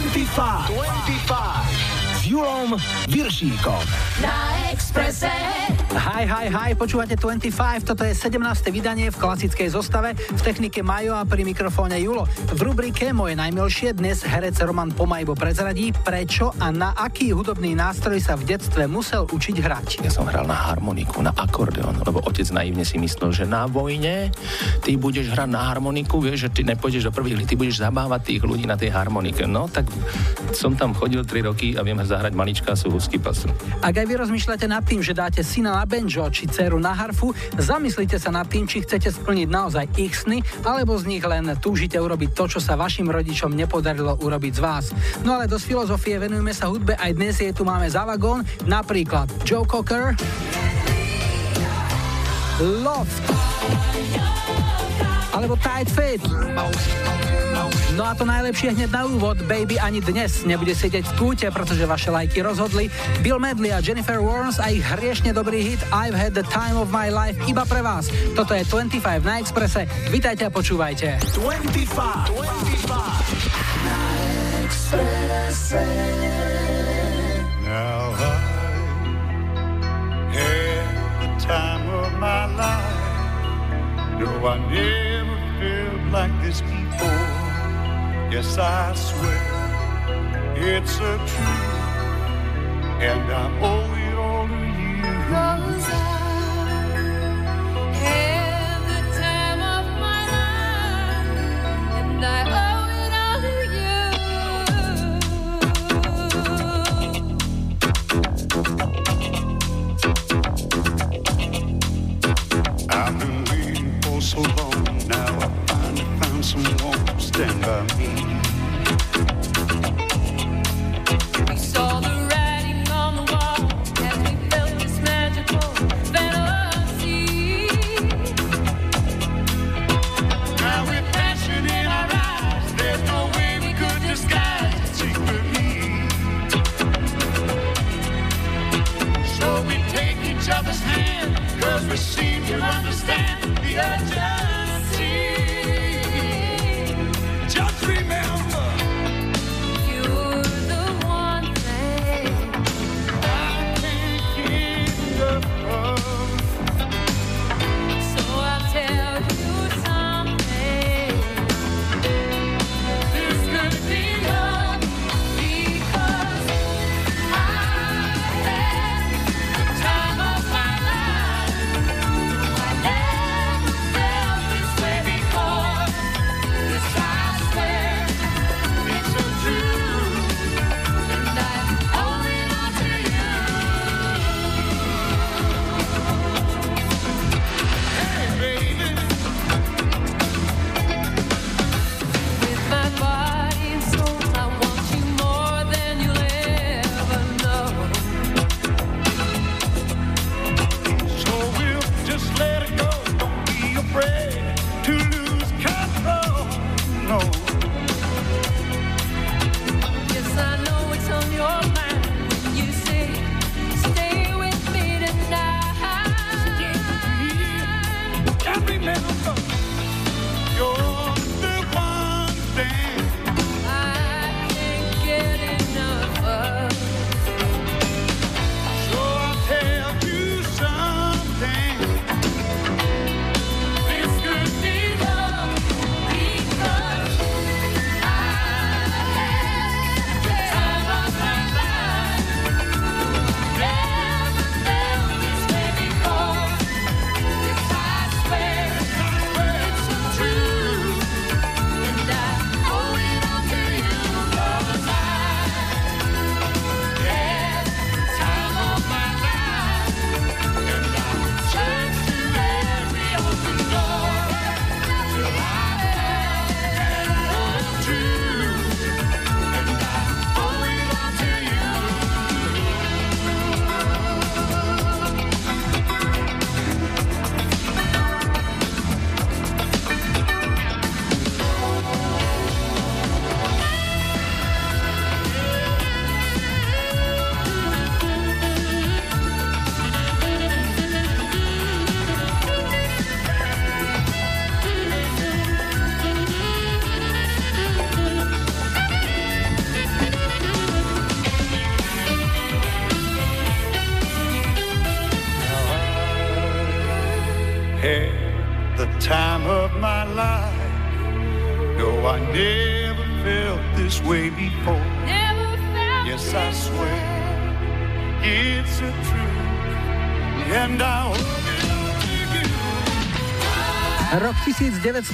25. 25. S Julom Viršíkom. Na Expresse. Hi, hi, hi, počúvate 25, toto je 17. vydanie v klasickej zostave, v technike Majo a pri mikrofóne Julo. V rubrike Moje najmilšie dnes herec Roman Pomajbo prezradí, prečo a na aký hudobný nástroj sa v detstve musel učiť hrať. Ja som hral na harmoniku, na akordeon, lebo otec naivne si myslel, že na vojne ty budeš hrať na harmoniku, vieš, že ty nepôjdeš do prvých, ty budeš zabávať tých ľudí na tej harmonike. No tak som tam chodil 3 roky a viem zahrať maličká sú husky pasu. Ak aj vy rozmýšľate nad tým, že dáte syna na banjo či dceru na harfu, zamyslite sa nad tým, či chcete splniť naozaj ich sny, alebo z nich len túžite urobiť to, čo sa vašim rodičom nepodarilo urobiť z vás. No ale dosť filozofie venujeme sa hudbe, aj dnes je tu máme za vagón, napríklad Joe Cocker, Loft, alebo Tight Fit. No a to najlepšie hneď na úvod, baby ani dnes nebude sedieť v kúte, pretože vaše lajky rozhodli. Bill Medley a Jennifer Warnes a ich hriešne dobrý hit I've had the time of my life iba pre vás. Toto je 25 na Exprese. Vítajte a počúvajte. 25, 25. Na time of my life. No, I never felt like this before. Yes, I swear it's a truth, and I owe it all to you. Cause I had the time of my life, and I We saw the writing on the wall as we felt this magical fantasy. Now with passion in our eyes, there's no way we could disguise the. So we take each other's we seem to understand the urge.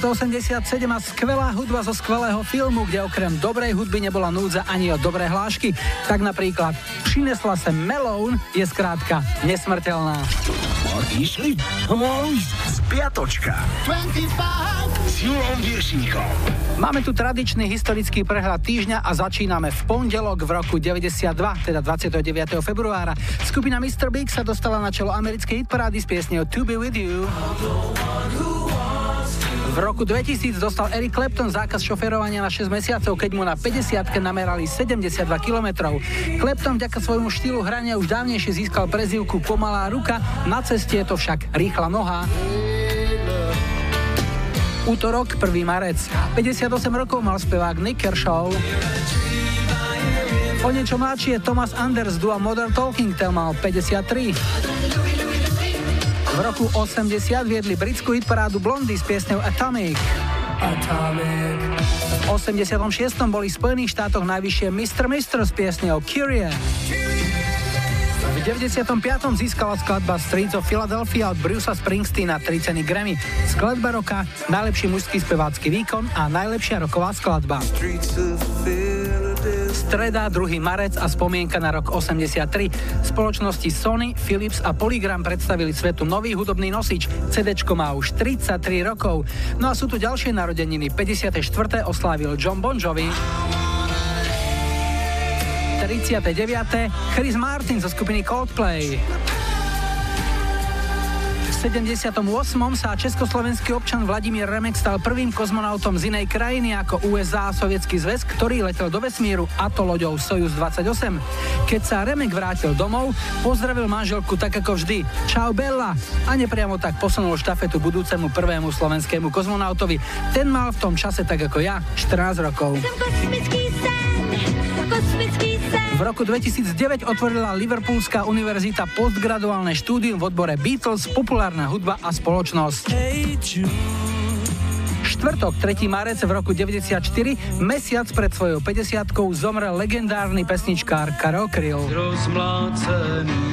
1987 a skvelá hudba zo skvelého filmu, kde okrem dobrej hudby nebola núdza ani o dobré hlášky. Tak napríklad Přinesla sem Melón je skrátka nesmrteľná. Išli? Spiatočka. 25 s Julom Máme tu tradičný historický prehľad týždňa a začíname v pondelok v roku 92, teda 29. februára. Skupina Mr. Big sa dostala na čelo americkej hitparády s piesňou To Be With You. V roku 2000 dostal Eric Clapton zákaz šoferovania na 6 mesiacov, keď mu na 50 namerali 72 km. Clapton vďaka svojmu štýlu hrania už dávnejšie získal prezivku Pomalá ruka, na ceste je to však rýchla noha. Útorok, 1. marec. 58 rokov mal spevák Nick Kershaw. O niečo mladšie je Thomas Anders, dua Modern Talking, ten mal 53. V roku 80 viedli britskú hitparádu Blondy s piesňou Atomic. Atomic. V 86. boli v Spojených štátoch najvyššie Mr. Mr. s piesňou Curious. V 95. získala skladba Streets of Philadelphia od Brucea Springsteena 3 ceny Grammy. Skladba roka, najlepší mužský spevácky výkon a najlepšia roková skladba. Streda, 2. marec a spomienka na rok 83. Spoločnosti Sony, Philips a Polygram predstavili svetu nový hudobný nosič. CD má už 33 rokov. No a sú tu ďalšie narodeniny. 54. oslávil John Bon Jovi. 39. Chris Martin zo skupiny Coldplay. 78. sa československý občan Vladimír Remek stal prvým kozmonautom z inej krajiny ako USA a Sovietský zväz, ktorý letel do vesmíru a to loďou Sojus 28. Keď sa Remek vrátil domov, pozdravil manželku tak ako vždy. Čau Bella! A nepriamo tak posunul štafetu budúcemu prvému slovenskému kozmonautovi. Ten mal v tom čase tak ako ja 14 rokov. V roku 2009 otvorila Liverpoolská univerzita postgraduálne štúdium v odbore Beatles, populárna hudba a spoločnosť. Štvrtok, 3. marec v roku 94, mesiac pred svojou 50 zomrel legendárny pesničkár Karel Kryl.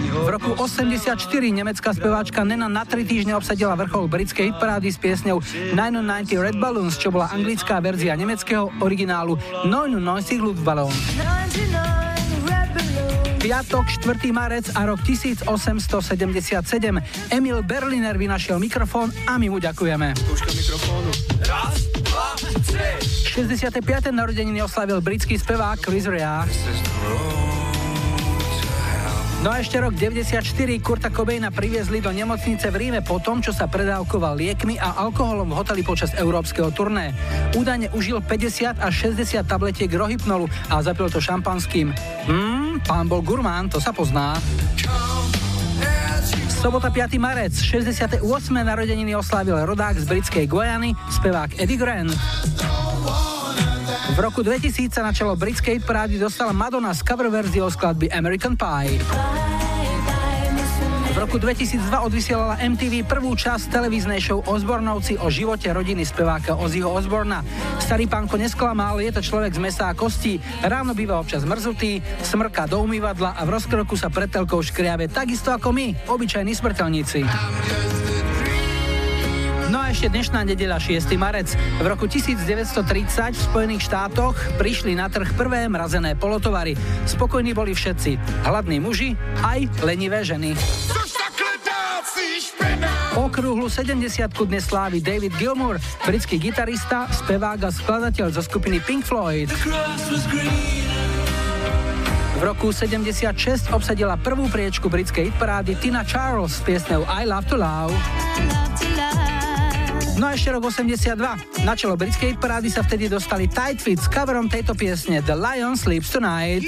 V roku 84 nemecká speváčka Nena na tri týždne obsadila vrchol britskej hitparády s piesňou 990 Red Balloons, čo bola anglická verzia nemeckého originálu 99 Luftballon. Piatok, 4. marec a rok 1877. Emil Berliner vynašiel mikrofón a my mu ďakujeme. 65. narodeniny oslavil britský spevák Chris Rea. No a ešte rok 94 Kurta Cobaina priviezli do nemocnice v Ríme po tom, čo sa predávkoval liekmi a alkoholom v hoteli počas európskeho turné. Údajne užil 50 až 60 tabletiek rohypnolu a zapil to šampanským. Hmm, pán bol gurmán, to sa pozná. Sobota 5. marec, 68. narodeniny oslávil rodák z britskej Guajany, spevák Eddie Grant. V roku 2000 sa na čelo britskej parády dostala Madonna s cover verziou skladby American Pie. V roku 2002 odvysielala MTV prvú časť televíznej show Osbornovci o živote rodiny speváka Ozzyho Osborna. Starý pánko nesklamal, je to človek z mesa a kostí, ráno býva občas mrzutý, smrká do umývadla a v rozkroku sa pred telkou škriave takisto ako my, obyčajní smrteľníci. No a ešte dnešná nedeľa 6. marec. V roku 1930 v Spojených štátoch prišli na trh prvé mrazené polotovary. Spokojní boli všetci. Hladní muži, aj lenivé ženy. Okrúhlu 70 dnes slávi David Gilmour, britský gitarista, spevák a skladateľ zo skupiny Pink Floyd. V roku 76 obsadila prvú priečku britskej hitparády Tina Charles s piesňou I Love to Love. No a ešte rok 82. Na čelo britskej parády sa vtedy dostali Tight Fit s coverom tejto piesne The Lion Sleeps Tonight.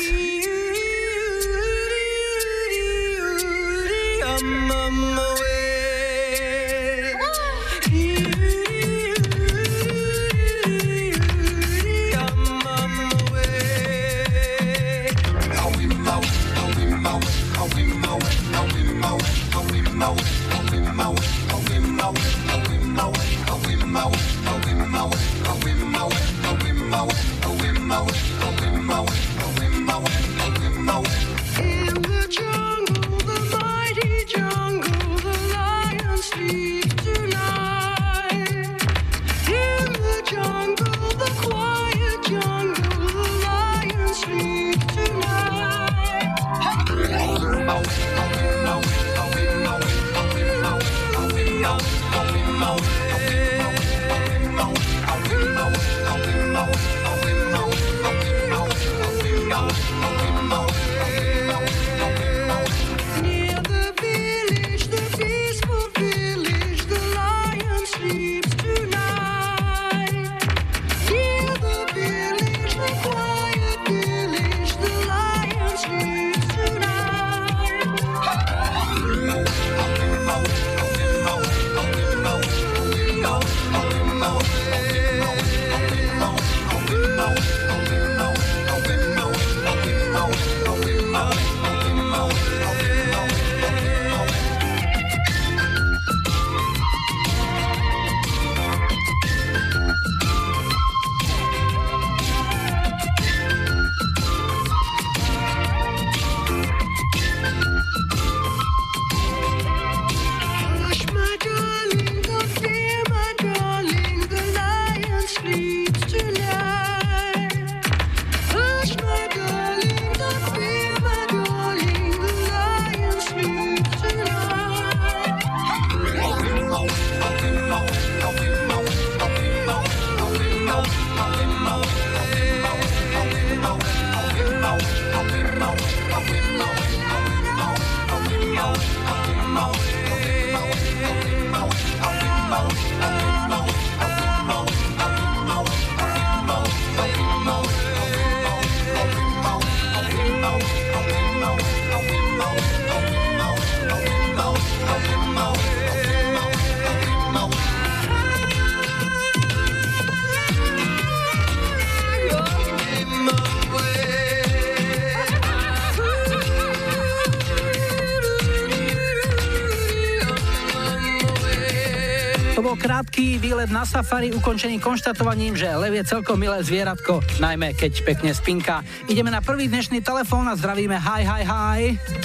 Výlet na safari, ukončený konštatovaním, že lev je celkom milé zvieratko, najmä keď pekne spinka. Ideme na prvý dnešný telefón a zdravíme hi, hi, hi.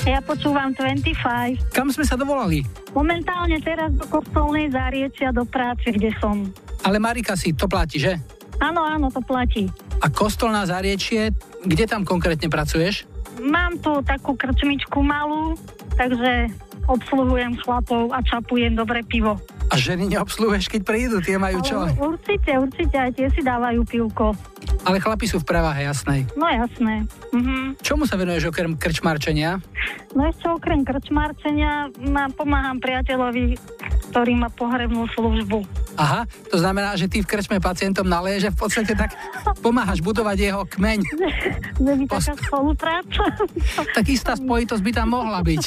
Ja počúvam 25. Kam sme sa dovolali? Momentálne teraz do kostolnej záriečia do práce, kde som. Ale Marika si to platí, že? Áno, áno, to platí. A kostolná záriečie, kde tam konkrétne pracuješ? Mám tu takú krčmičku malú, takže obsluhujem chlapov a čapujem dobré pivo. A ženy neobsluhuješ, keď prídu, tie majú čo? Určite, určite, aj tie si dávajú pivko. Ale chlapi sú v prevahe, jasnej. No jasné. Mhm. Čomu sa venuješ okrem krčmarčenia? No ešte okrem krčmarčenia pomáham priateľovi, ktorý má pohrebnú službu. Aha, to znamená, že ty v krčme pacientom naleje, že v podstate tak pomáhaš budovať jeho kmeň. Že taká spolupráca. tak istá spojitosť by tam mohla byť.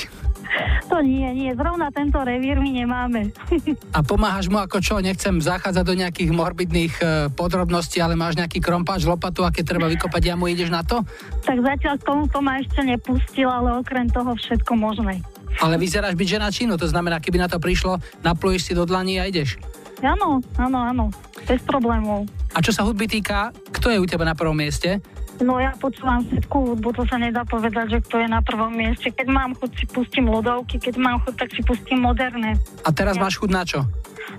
To nie, nie, zrovna tento revír my nemáme. A pomáhaš mu ako čo? Nechcem zachádzať do nejakých morbidných e, podrobností, ale máš nejaký krompáč, lopatu a keď treba vykopať jamu, ideš na to? Tak zatiaľ k tomuto ma ešte nepustil, ale okrem toho všetko možné. Ale vyzeráš byť žena činu, to znamená, keby na to prišlo, napluješ si do dlaní a ideš. Áno, áno, áno, bez problémov. A čo sa hudby týka, kto je u teba na prvom mieste? No ja počúvam všetku hudbu, to sa nedá povedať, že kto je na prvom mieste. Keď mám chuť, si pustím ľudovky, keď mám chuť, tak si pustím moderné. A teraz ja. máš chuť na čo?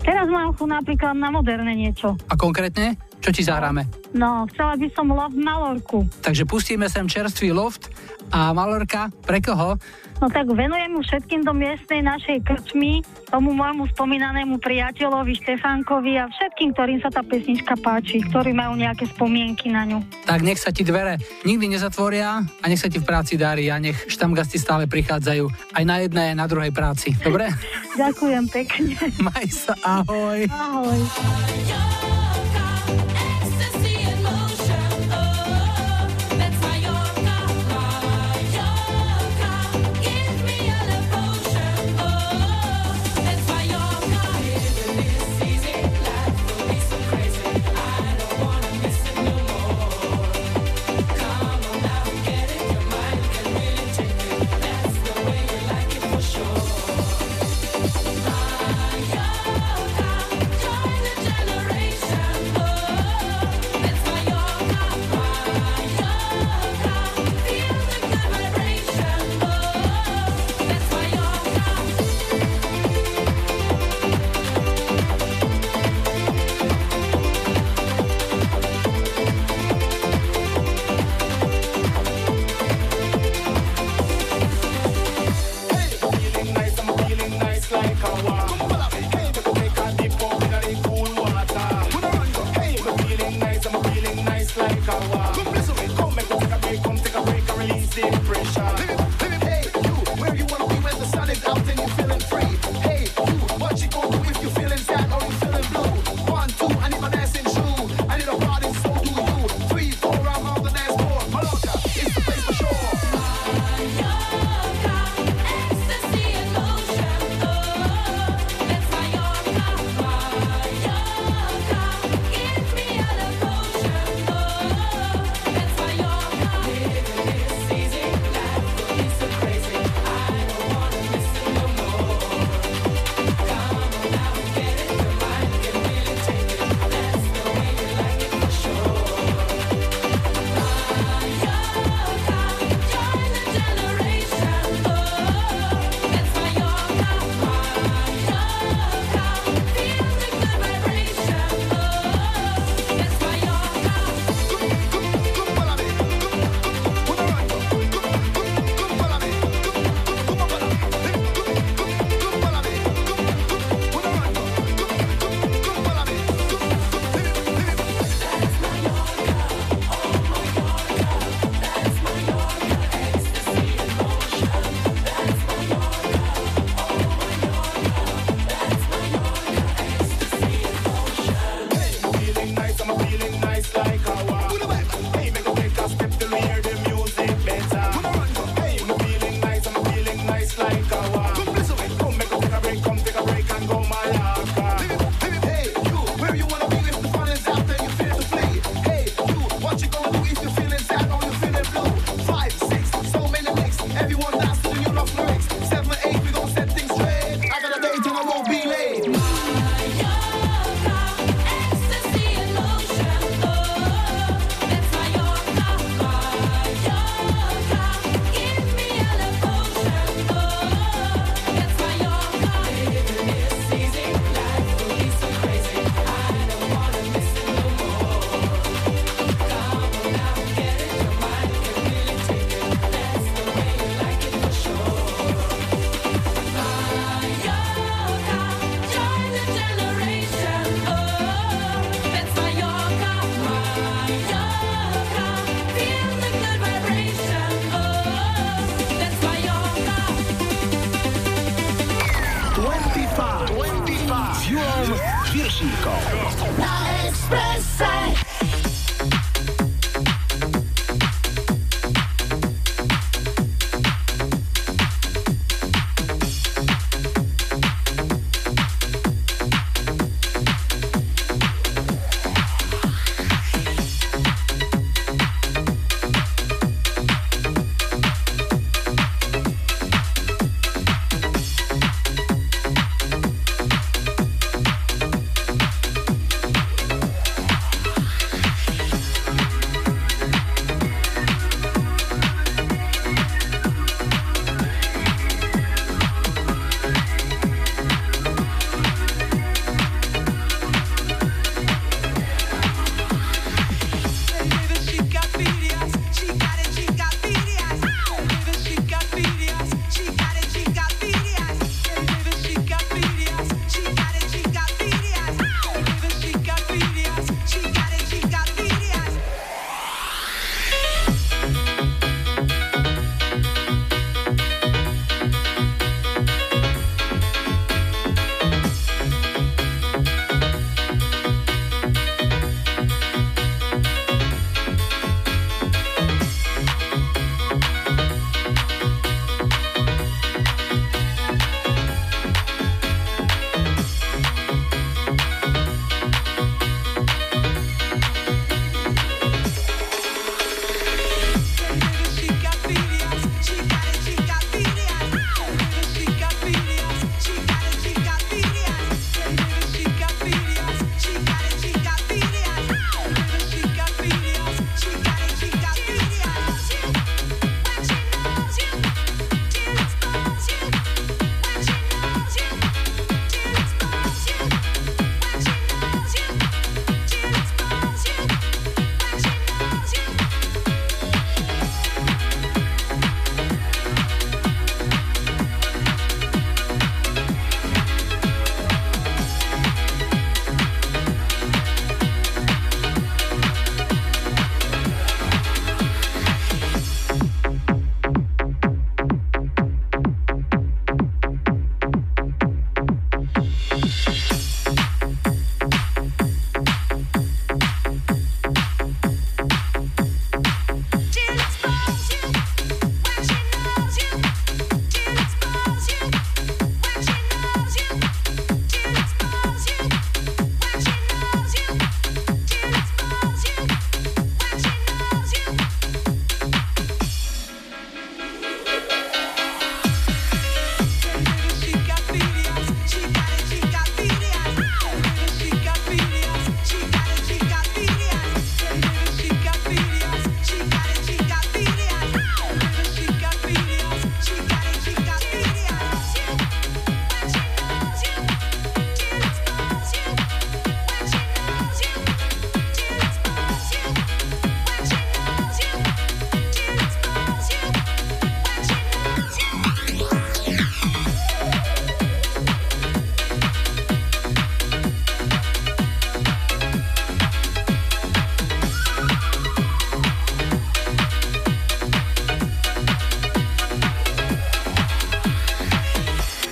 Teraz mám chuť napríklad na moderné niečo. A konkrétne? Čo ti zahráme? No, chcela by som loft Malorku. Takže pustíme sem čerstvý loft a Malorka, pre koho? No tak venujem mu všetkým do miestnej našej krčmy, tomu môjmu spomínanému priateľovi Štefánkovi a všetkým, ktorým sa tá pesnička páči, ktorí majú nejaké spomienky na ňu. Tak nech sa ti dvere nikdy nezatvoria a nech sa ti v práci darí a nech štamgasty stále prichádzajú aj na jednej, aj na druhej práci. Dobre? Ďakujem pekne. Maj sa, ahoj. Ahoj.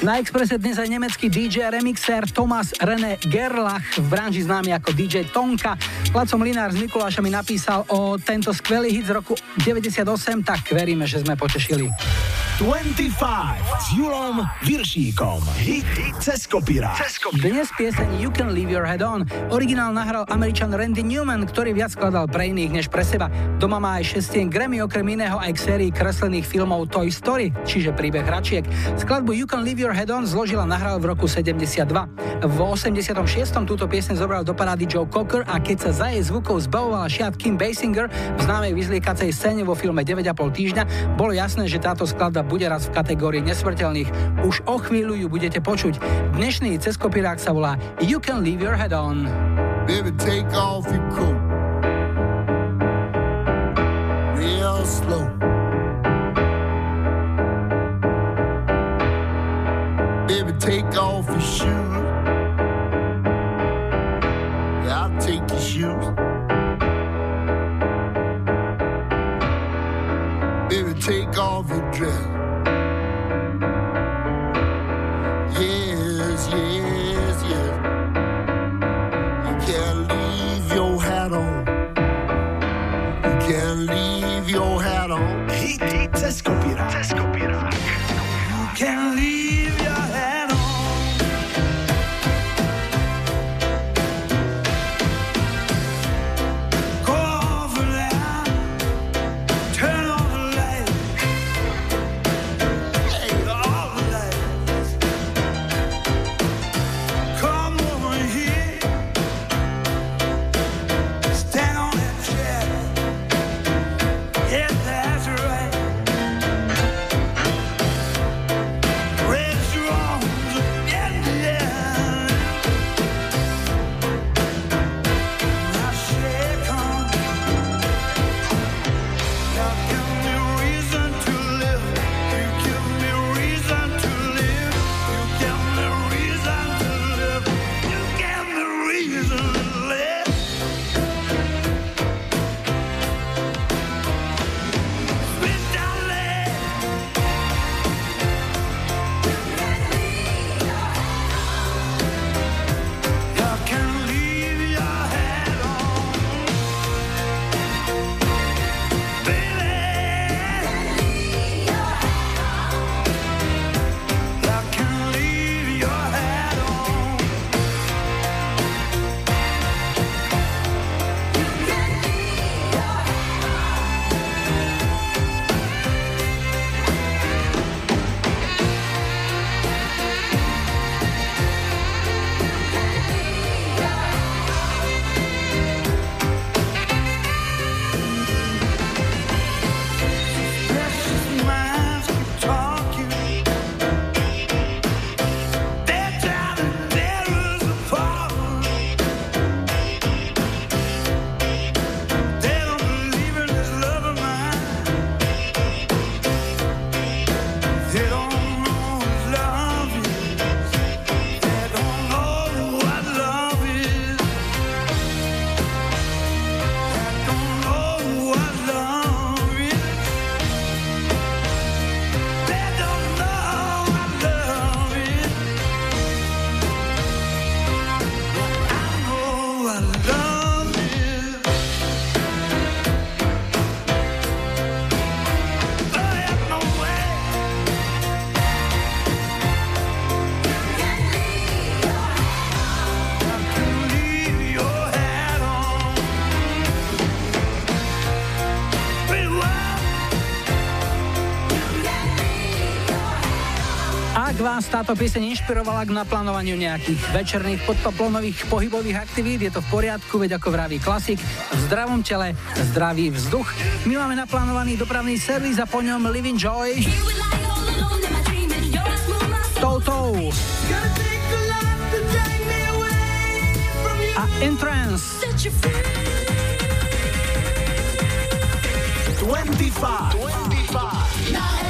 Na Expresse dnes aj nemecký DJ a remixer Thomas René Gerlach, v branži známy ako DJ Tonka. Laco Mlinár z Mikuláša mi napísal o tento skvelý hit z roku 98, tak veríme, že sme potešili. 25 s Julom Viršíkom. Hit, hit cez kopírák. Dnes pieseň You Can Leave Your Head On. Originál nahral američan Randy Newman, ktorý viac skladal pre iných než pre seba. Doma má aj šestien Grammy, okrem iného aj k sérii kreslených filmov Toy Story, čiže príbeh hračiek. Skladbu You Can Leave Your Head On zložila nahral v roku 72. V 86. túto pieseň zobral do parády Joe Cocker a keď sa za jej zvukov zbavovala šiat Kim Basinger v známej vyzliekacej scéne vo filme 9,5 týždňa, bolo jasné, že táto skladba bude raz v kategórii nesmrteľných. Už o chvíľu ju budete počuť. Dnešný cez kopirák sa volá You Can Leave Your Head On. Baby, take off your coat. Real slow. Baby, take off your shoes. Vás táto pieseň inšpirovala k naplánovaniu nejakých večerných podpaplonových pohybových aktivít, je to v poriadku, veď ako vraví klasik, v zdravom tele zdravý vzduch. My máme naplánovaný dopravný servis a po ňom Living Joy. Toto. A Entrance. 25. 25.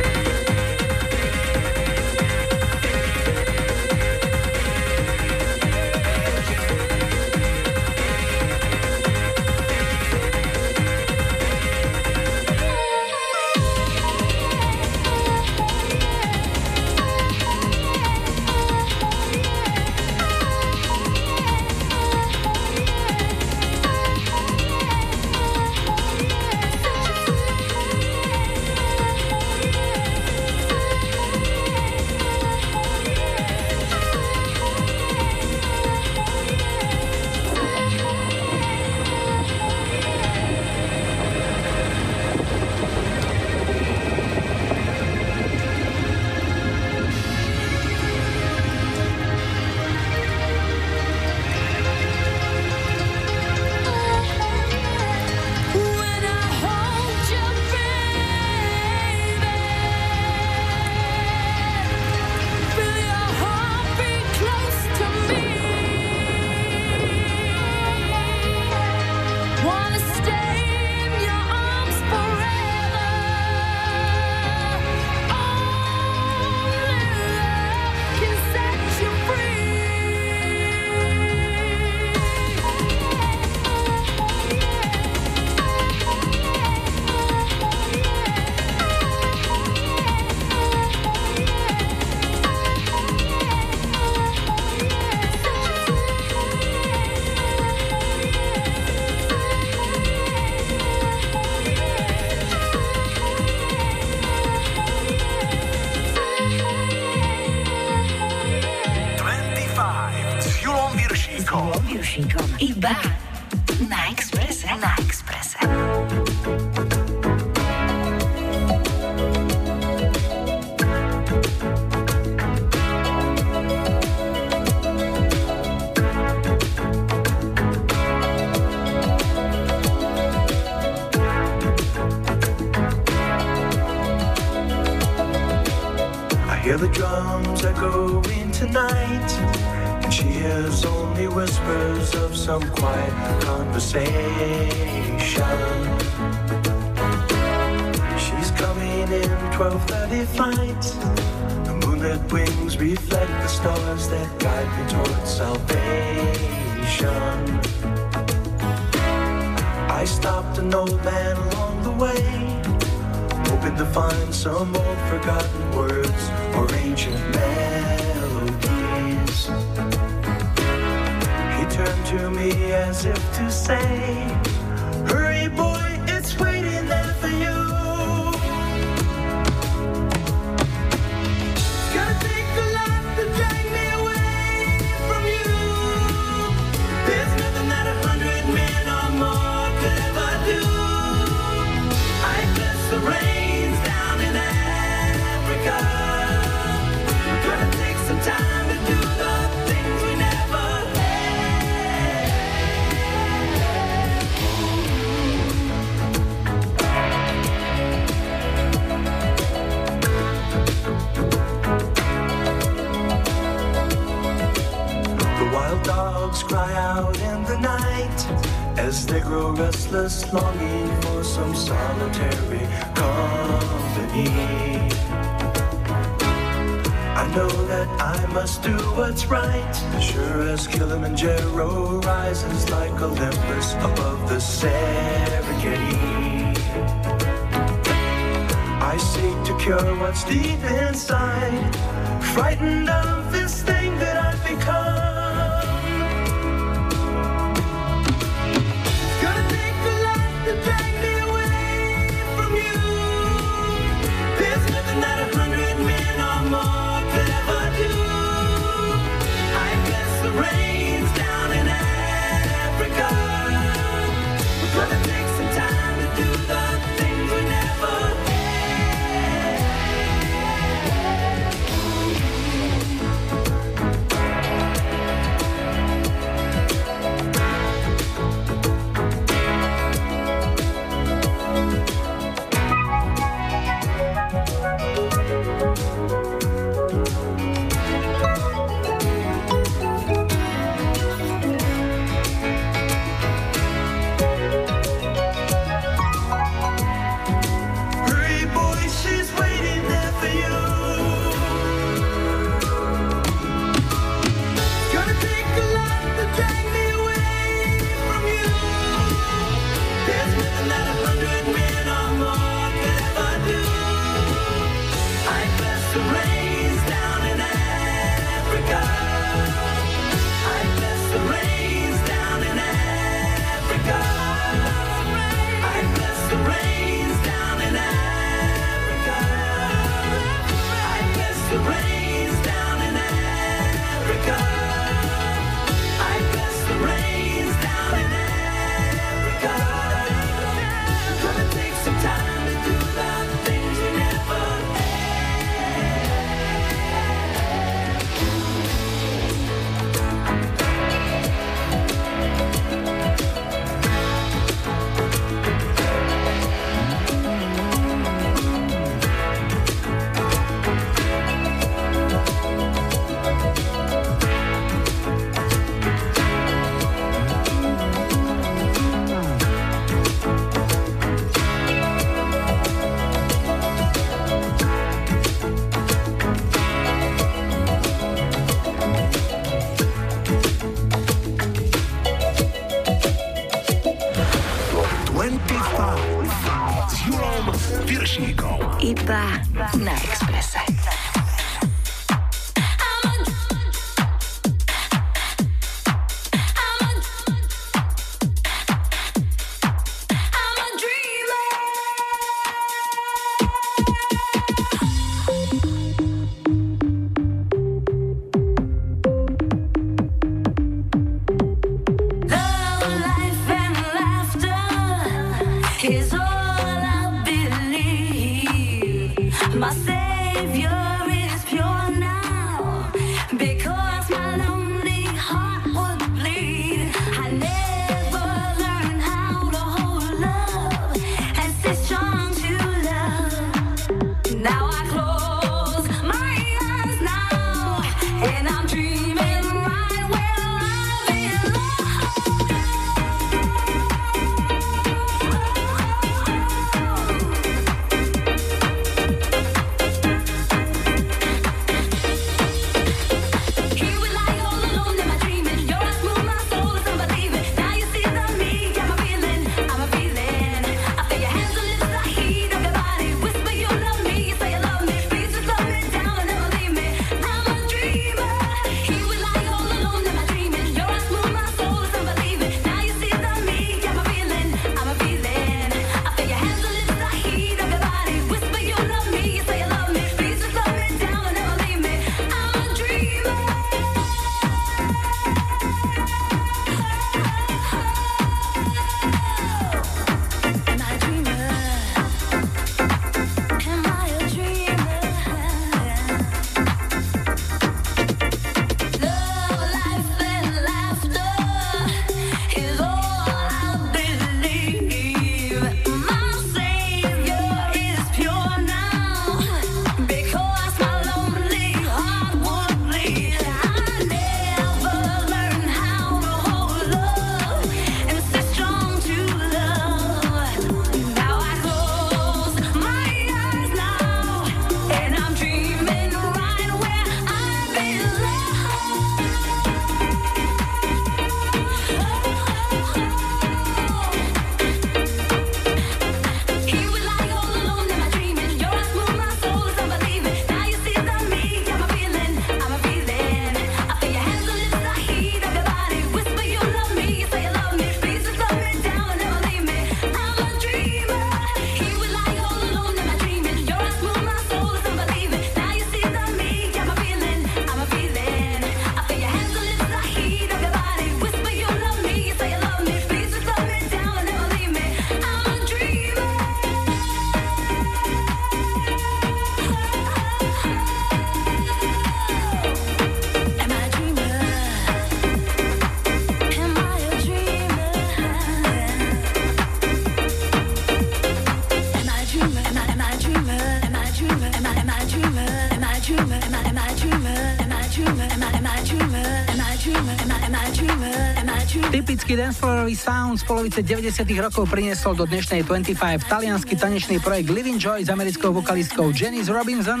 dancefloorový sound z polovice 90 rokov priniesol do dnešnej 25 talianský tanečný projekt Living Joy s americkou vokalistkou Janice Robinson.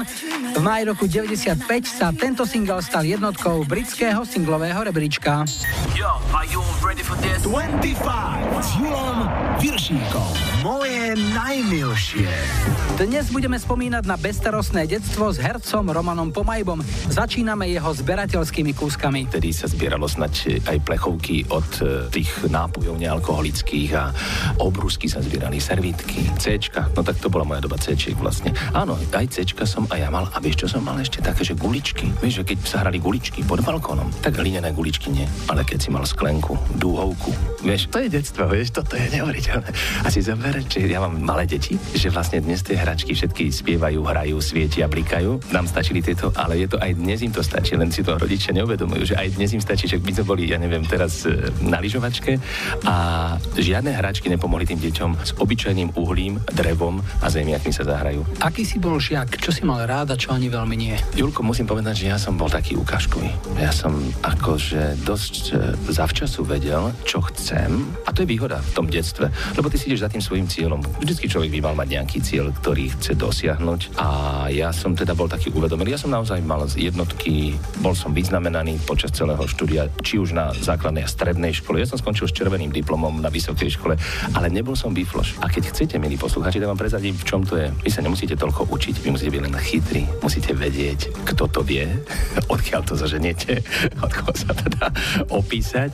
V máji roku 95 sa tento single stal jednotkou britského singlového rebríčka. Yo, are you ready for this? 25 s Julom Viršíkom. Moje najmilšie. Dnes budeme spomínať na bestarostné detstvo s hercom Romanom Pomajbom. Začíname jeho zberateľskými kúskami. Vtedy sa zbieralo snať aj plechovky od e, tých nápojov nealkoholických a obrusky sa zbierali, servítky, Cčka, no tak to bola moja doba Cčiek vlastne. Áno, aj Cčka som aj ja mal a vieš čo som mal ešte také, že guličky. Vieš, že keď sa hrali guličky pod balkónom, tak hlinené guličky nie, ale keď si mal sklenku, dúhovku, vieš, to je detstvo, vieš, toto je neuveriteľné. A si zober, že ja mám malé deti, že vlastne dnes tie hračky všetky spievajú, hrajú, svietia, blikajú. Nám stačili tieto, ale je to aj dnes im to stačí, len si to rodičia neuvedomujú, že aj dnes im stačí, že my sme boli, ja neviem, teraz e, na lyžovačke a žiadne hračky nepomohli tým deťom s obyčajným uhlím, drevom a zemiakmi sa zahrajú. Aký si bol žiak? Čo si mal rád a čo ani veľmi nie? Julko, musím povedať, že ja som bol taký ukážkový. Ja som akože dosť e, zavčasu vedel, čo chcem a to je výhoda v tom detstve, lebo ty si ideš za tým svojim cieľom. Vždycky človek by mal mať nejaký cieľ, ktorý chce dosiahnuť a ja som teda bol taký uvedomený. Ja som naozaj mal z jednotky, bol som vyznamenaný počas celého štúdia, či už na základnej a strednej škole. Ja som skončil s červeným diplomom na vysokej škole, ale nebol som bifloš. A keď chcete, milí poslucháči, tak vám prezadím, v čom to je. Vy sa nemusíte toľko učiť, vy musíte byť len chytrí, musíte vedieť, kto to vie, odkiaľ to zaženiete, od koho sa to dá opísať.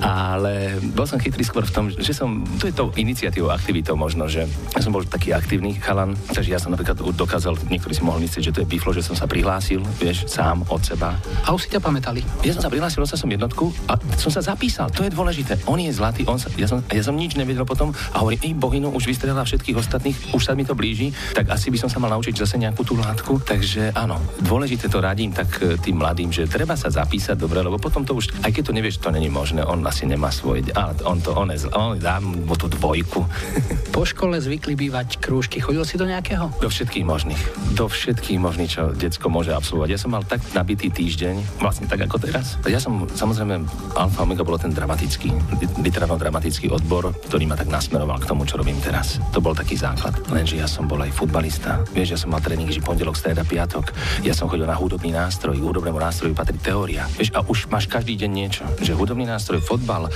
Ale bol som chytrý skôr v tom, že som, to je tou iniciatívou, aktivitou možno, že ja som bol taký aktívny chalan, takže ja som napríklad dokázal, niektorí si mohli myslieť, že to je biflo, že som sa prihlásil, vieš, sám od seba. A už si ťa pamätali. Ja som sa prihlásil, dostal som jednotku a som sa zapísal. To je dôležité. On je zlatý, on sa, ja, som, ja som nič nevedel potom a hovorím, ej bohinu, už vystrelila všetkých ostatných, už sa mi to blíži, tak asi by som sa mal naučiť zase nejakú tú látku. Takže áno, dôležité to radím tak e, tým mladým, že treba sa zapísať dobre, lebo potom to už, aj keď to nevieš, to není možné, on asi nemá svoj, ale on to, on, je, on dá mu tú dvojku. Po škole zvykli bývať krúžky. Chodil si do nejakého? Do všetkých možných. Do všetkých možných, čo decko môže absolvovať. Ja som mal tak nabitý týždeň, vlastne tak ako teraz. Ja som, samozrejme, alfa omega bolo ten dramatický, literárno-dramatický odbor, ktorý ma tak nasmeroval k tomu, čo robím teraz. To bol taký základ. Lenže ja som bol aj futbalista. Vieš, ja som mal tréning, že pondelok, streda, piatok. Ja som chodil na hudobný nástroj, k hudobnému nástroju patrí teória. Vieš, a už máš každý deň niečo. Že hudobný nástroj, fotbal,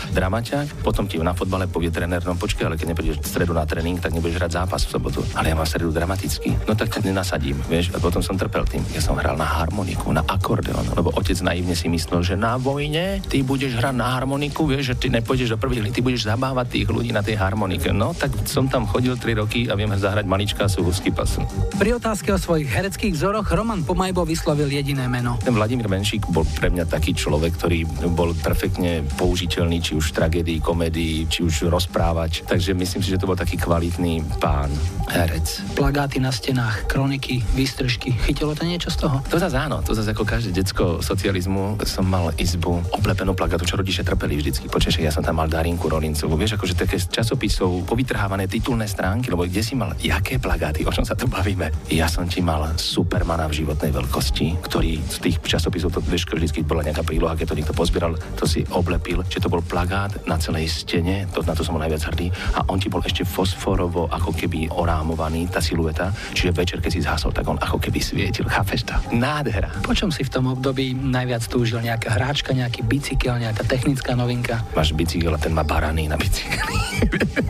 dramaťák, potom ti na fotbale povie tréner, no počkaj, ale keď neprídeš v stredu na tréning, tak nebudeš hrať zápas v sobotu. Ale ja mám stredu dramatický. No tak ťa nenasadím, vieš, a potom som trpel tým. Ja som hral na harmoniku, na akordeon, lebo otec naivne si myslel, že na vojne ty budeš hrať na harmoniku, vieš, že ty nepôjdeš do prvých líh, ty budeš zabávať tých ľudí na tej harmonike. No tak som tam chodil 3 roky a viem zahrať maličká sú husky pasu. Pri otázke o svojich hereckých vzoroch Roman Pomajbo vyslovil jediné meno. Ten Vladimír Menšík bol pre mňa taký človek, ktorý bol perfektne použiteľný, či už v tragédii, komédii, či už rozprávač. Takže myslím si, že to bol taký kvalitný pán, herec. Plagáty na stenách, kroniky, výstržky. Chytilo to niečo z toho? To zase áno, to zase ako každé decko socializmu som mal izbu oblepenú plagátu, čo rodičia trpeli vždycky. Počkej, ja som tam mal Darinku Rolincovú, vieš, akože také z časopisov povytrhávané titulné stránky, lebo kde si mal, jaké plagáty, o čom sa tu bavíme. Ja som ti mal Supermana v životnej veľkosti, ktorý z tých časopisov, to vieš, vždycky bola nejaká príloha, keď to niekto pozbieral, to si oblepil, že to bol plagát na celej stene, to, na to som bol najviac hrdý, a on ti bol ešte fosforovo ako keby orámovaný, tá silueta, čiže večer, keď si zhasol, tak on ako keby svietil, chápeš to? Nádhera. Po čom si v tom období najviac túžil? Nejaká hráčka, nejaký bicykel, nejaká technická novinka? Máš bicykel a ten má barany na bicykli.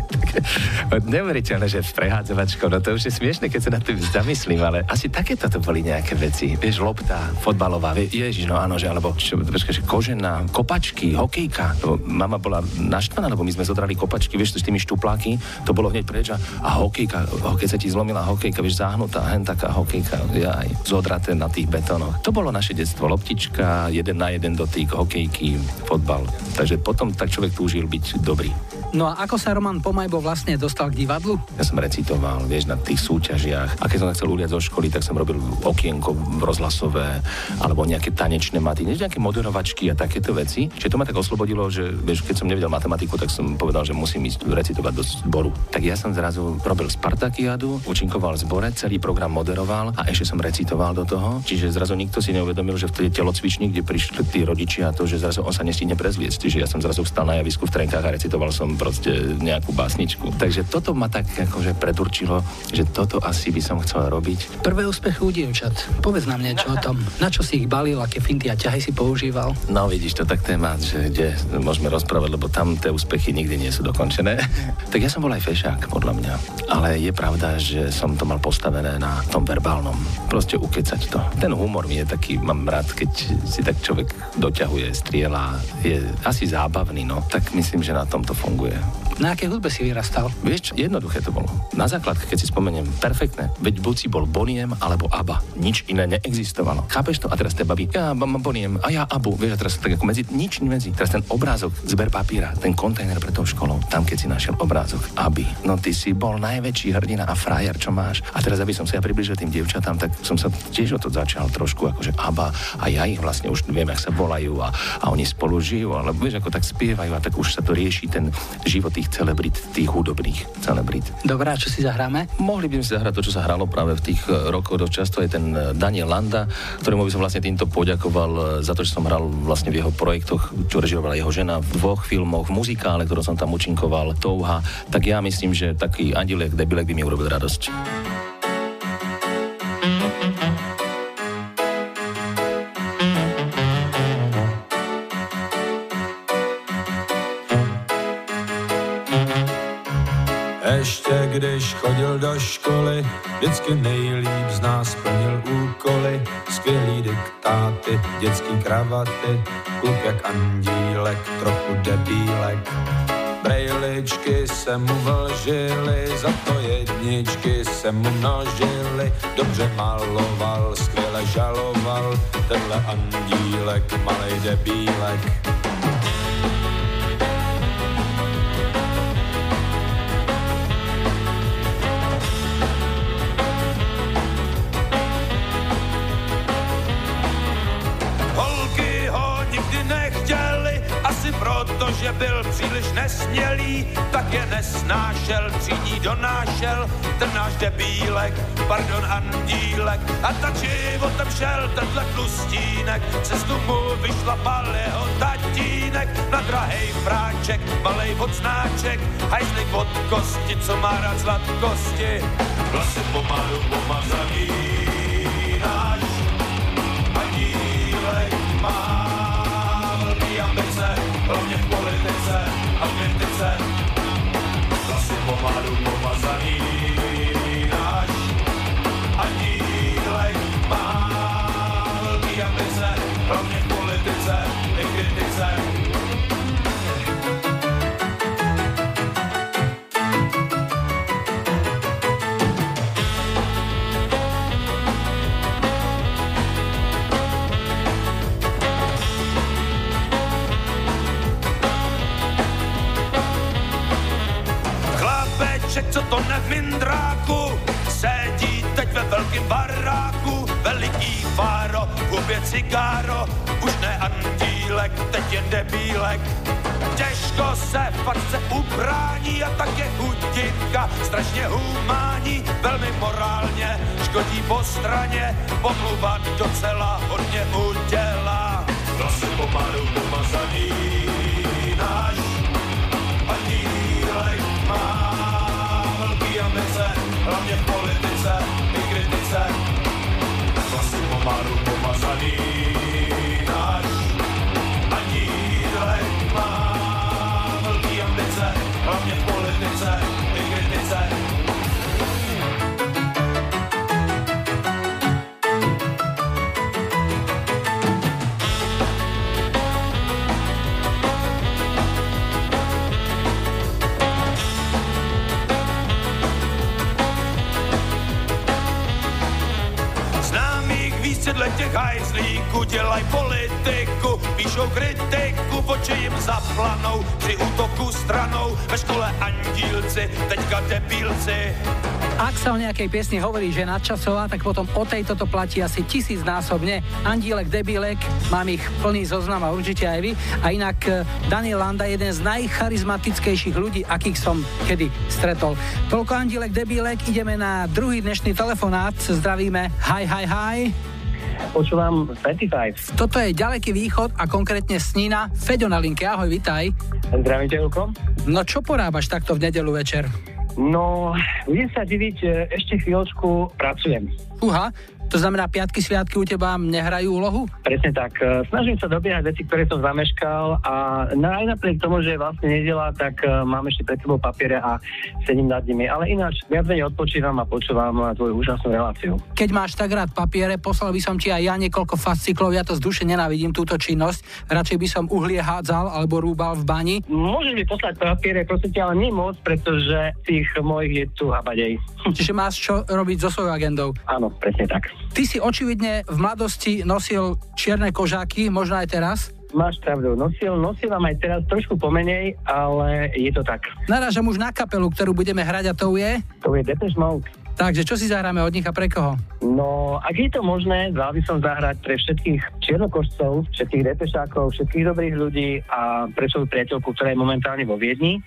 Neuveriteľné, že prehádzovačko, no to už je smiešne, keď sa na tým zamyslím, ale asi takéto to boli nejaké veci. Vieš, lopta, fotbalová, vie, ježiš, no áno, že alebo čo, počkaj, že kožená, kopačky, hokejka. Mama bola naštvaná, lebo my sme zodrali kopačky, vieš, s tými štupláky, to bolo hneď preč a, a hokejka, keď sa ti zlomila hokejka, vieš, zahnutá, hen taká hokejka, jaj, zodraté na tých betónoch. To bolo naše detstvo, loptička, jeden na jeden dotyk, hokejky, fotbal. Takže potom tak človek túžil byť dobrý. No a ako sa Roman Pomajbo vlastne dostal k divadlu? Ja som recitoval, vieš, na tých súťažiach. A keď som sa chcel uliať zo školy, tak som robil okienko rozhlasové, alebo nejaké tanečné maty, nejaké moderovačky a takéto veci. Čiže to ma tak oslobodilo, že vieš, keď som nevedel matematiku, tak som povedal, že musím ísť recitovať do zboru. Tak ja som zrazu robil Spartakiadu, účinkoval v zbore, celý program moderoval a ešte som recitoval do toho. Čiže zrazu nikto si neuvedomil, že v tej telocvični, kde prišli tí rodičia, to, že zrazu on sa nestihne prezliecť. Čiže ja som zrazu vstal na javisku v trenkách a recitoval som proste nejakú básničku. Takže toto ma tak akože predurčilo, že toto asi by som chcel robiť. Prvé úspechy u dievčat. Povedz nám niečo o tom. Na čo si ich balil, aké finty a ťahy si používal? No vidíš, to tak téma, že kde môžeme rozprávať, lebo tam tie úspechy nikdy nie sú dokončené. tak ja som bol aj fešák, podľa mňa. Ale je pravda, že som to mal postavené na tom verbálnom. Proste ukecať to. Ten humor mi je taký, mám rád, keď si tak človek doťahuje, strieľa, je asi zábavný, no. Tak myslím, že na tom to funguje. Na aké hudbe si vyrastal? Vieš, jednoduché to bolo. Na základke, keď si spomeniem, perfektné. Veď buď si bol Boniem alebo Aba. Nič iné neexistovalo. Chápeš to? A teraz tie babi, ja mám Boniem a ja Abu. Vieš, a teraz tak ako medzi, nič medzi. Teraz ten obrázok, zber papíra, ten kontajner pre tou školou, tam keď si našiel obrázok Aby. No ty si bol najväčší hrdina a frajer, čo máš. A teraz, aby som sa ja približil tým dievčatám, tak som sa tiež o to začal trošku, akože Aba a ja ich vlastne už viem, jak sa volajú a, a oni spolu žijú, ale vieš, ako tak spievajú a tak už sa to rieši ten život tých celebrit, tých hudobných celebrit. Dobrá, čo si zahráme? Mohli by sme si zahrať to, čo sa hralo práve v tých e, rokoch dosť často, je ten e, Daniel Landa, ktorému by som vlastne týmto poďakoval e, za to, že som hral vlastne v jeho projektoch, čo režirovala jeho žena v dvoch filmoch, v muzikále, ktorom som tam účinkoval, Touha, tak ja myslím, že taký Andilek Debilek by mi urobil radosť. Chodil do školy, vždycky nejlíp z nás plnil úkoly. Skvělý diktáty, dětský kravaty, kluk jak andílek, trochu debílek. Brejličky se mu vlžily, za to jedničky se mu množily. Dobře maloval, skvěle žaloval, tenhle andílek, malej debílek. Že byl příliš nesmělý, tak je nesnášel, třídní donášel, ten náš debílek, pardon andílek, a tak životem šel tenhle tlustínek, cestu mu vyšlapal jeho tatínek, na drahej fráček, malej odznáček, hajzlik od kosti, co má rád sladkosti, vlasy pomalu pomazaný, náš Chlapeček, co to ne v mindráku, sedí teď ve velkým baráku, veliký fáro, hubě cigáro, už ne andílek, teď jen debílek. Těžko se fakt se ubrání a tak je chutinka, strašně humání, velmi morálně, škodí po straně, pomluvat docela hodně udělá. Vlasy pomalu pomazaný, náš andílek má From your teďka debílci. Ak sa o nejakej piesni hovorí, že nadčasová, tak potom o tejto to platí asi tisícnásobne. Andílek, Debílek, mám ich plný zoznam a určite aj vy. A inak eh, Daniel Landa je jeden z najcharizmatickejších ľudí, akých som kedy stretol. Toľko Andílek, Debílek, ideme na druhý dnešný telefonát. Zdravíme, hi, hi, hi. Počúvam 25. Toto je ďaleký východ a konkrétne Snina. Feďo na linke, ahoj, vitaj. Zdravím. No čo porábaš takto v nedelu večer? No, budem sa diviť, ešte chvíľočku pracujem. Uha, to znamená, piatky, sviatky u teba nehrajú úlohu? Presne tak. E, Snažím sa dobiehať veci, ktoré som zameškal a aj napriek tomu, že je vlastne nedela, tak e, mám ešte pred sebou papiere a sedím nad nimi. Ale ináč viac menej odpočívam a počúvam tvoju úžasnú reláciu. Keď máš tak rád papiere, poslal by som ti aj ja niekoľko fasciklov, ja to z duše nenávidím túto činnosť. Radšej by som uhlie hádzal alebo rúbal v bani. Môžeš mi poslať papiere, prosím ťa, ale nie moc, pretože tých mojich je tu habadej. Čiže máš čo robiť so svojou agendou. Áno, presne tak. Ty si očividne v mladosti nosil čierne kožáky, možno aj teraz. Máš pravdu, nosil, nosievam aj teraz trošku pomenej, ale je to tak. Narážam už na kapelu, ktorú budeme hrať a to je... To je Depeche Mode. Takže čo si zahráme od nich a pre koho? No, ak je to možné, dal by som zahrať pre všetkých čiernokožcov, všetkých depešákov, všetkých dobrých ľudí a pre svoju priateľku, ktorá je momentálne vo Viedni.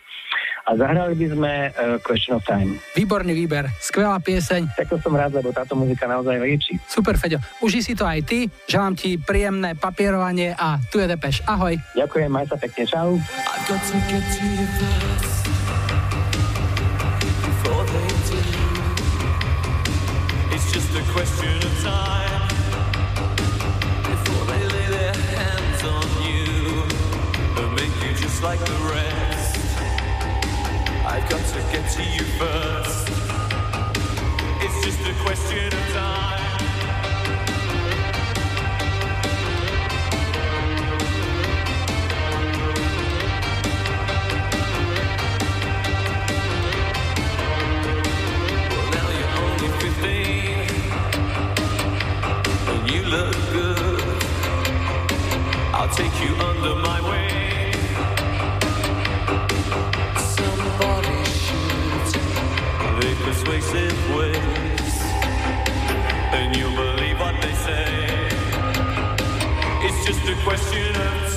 A zahrali by sme uh, Question of Time. Výborný výber, skvelá pieseň. Tak to som rád, lebo táto muzika naozaj liečí. Super, Feďo. Uži si to aj ty. Želám ti príjemné papierovanie a tu je Depeš. Ahoj. Ďakujem, maj sa pekne, čau. It's just a question of time before they lay their hands on you and make you just like the rest. I've got to get to you first. It's just a question of time. And you'll believe what they say. It's just a question of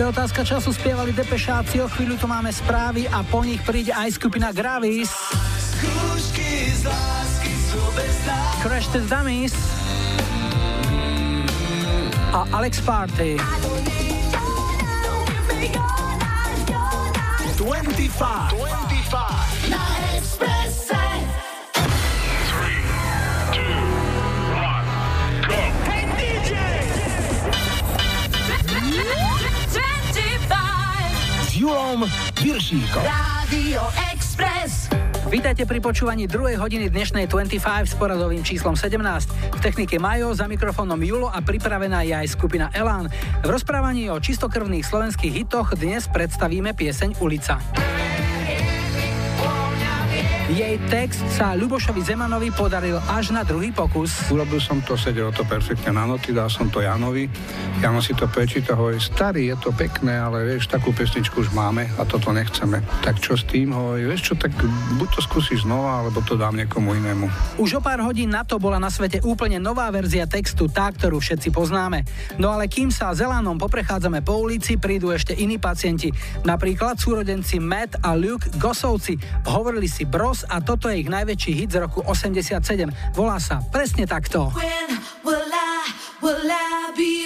Všetko je otázka času spievali depešáci, o chvíľu tu máme správy a po nich príde aj skupina Gravis. Crash Test Dummies a Alex Party. 25. 25. Julom Viršíkom. Radio Express. Vítajte pri počúvaní druhej hodiny dnešnej 25 s poradovým číslom 17. V technike Majo, za mikrofónom Julo a pripravená je aj skupina Elán. V rozprávaní o čistokrvných slovenských hitoch dnes predstavíme pieseň Ulica. Jej text sa Ľubošovi Zemanovi podaril až na druhý pokus. Urobil som to, sedelo to perfektne na noty, dal som to Janovi. Jano si to prečíta, hovorí, starý, je to pekné, ale vieš, takú pesničku už máme a toto nechceme. Tak čo s tým, hovorí, vieš čo, tak buď to skúsiš znova, alebo to dám niekomu inému. Už o pár hodín na to bola na svete úplne nová verzia textu, tá, ktorú všetci poznáme. No ale kým sa Zelánom poprechádzame po ulici, prídu ešte iní pacienti. Napríklad súrodenci Matt a Luke Gosovci. Hovorili si Bros a toto je ich najväčší hit z roku 87. Volá sa presne takto. When will I, will I be?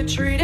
Expresse. You treated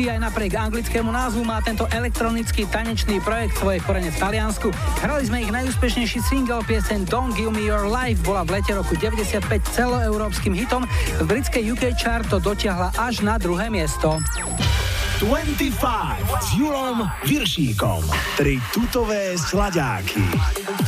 Party aj napriek anglickému názvu má tento elektronický tanečný projekt svoje korene v Taliansku. Hrali sme ich najúspešnejší single pieseň Don't Give Me Your Life bola v lete roku 95 celoeurópskym hitom. V britskej UK chart to dotiahla až na druhé miesto. 25 s Julom Viršíkom. Tri tutové sladáky.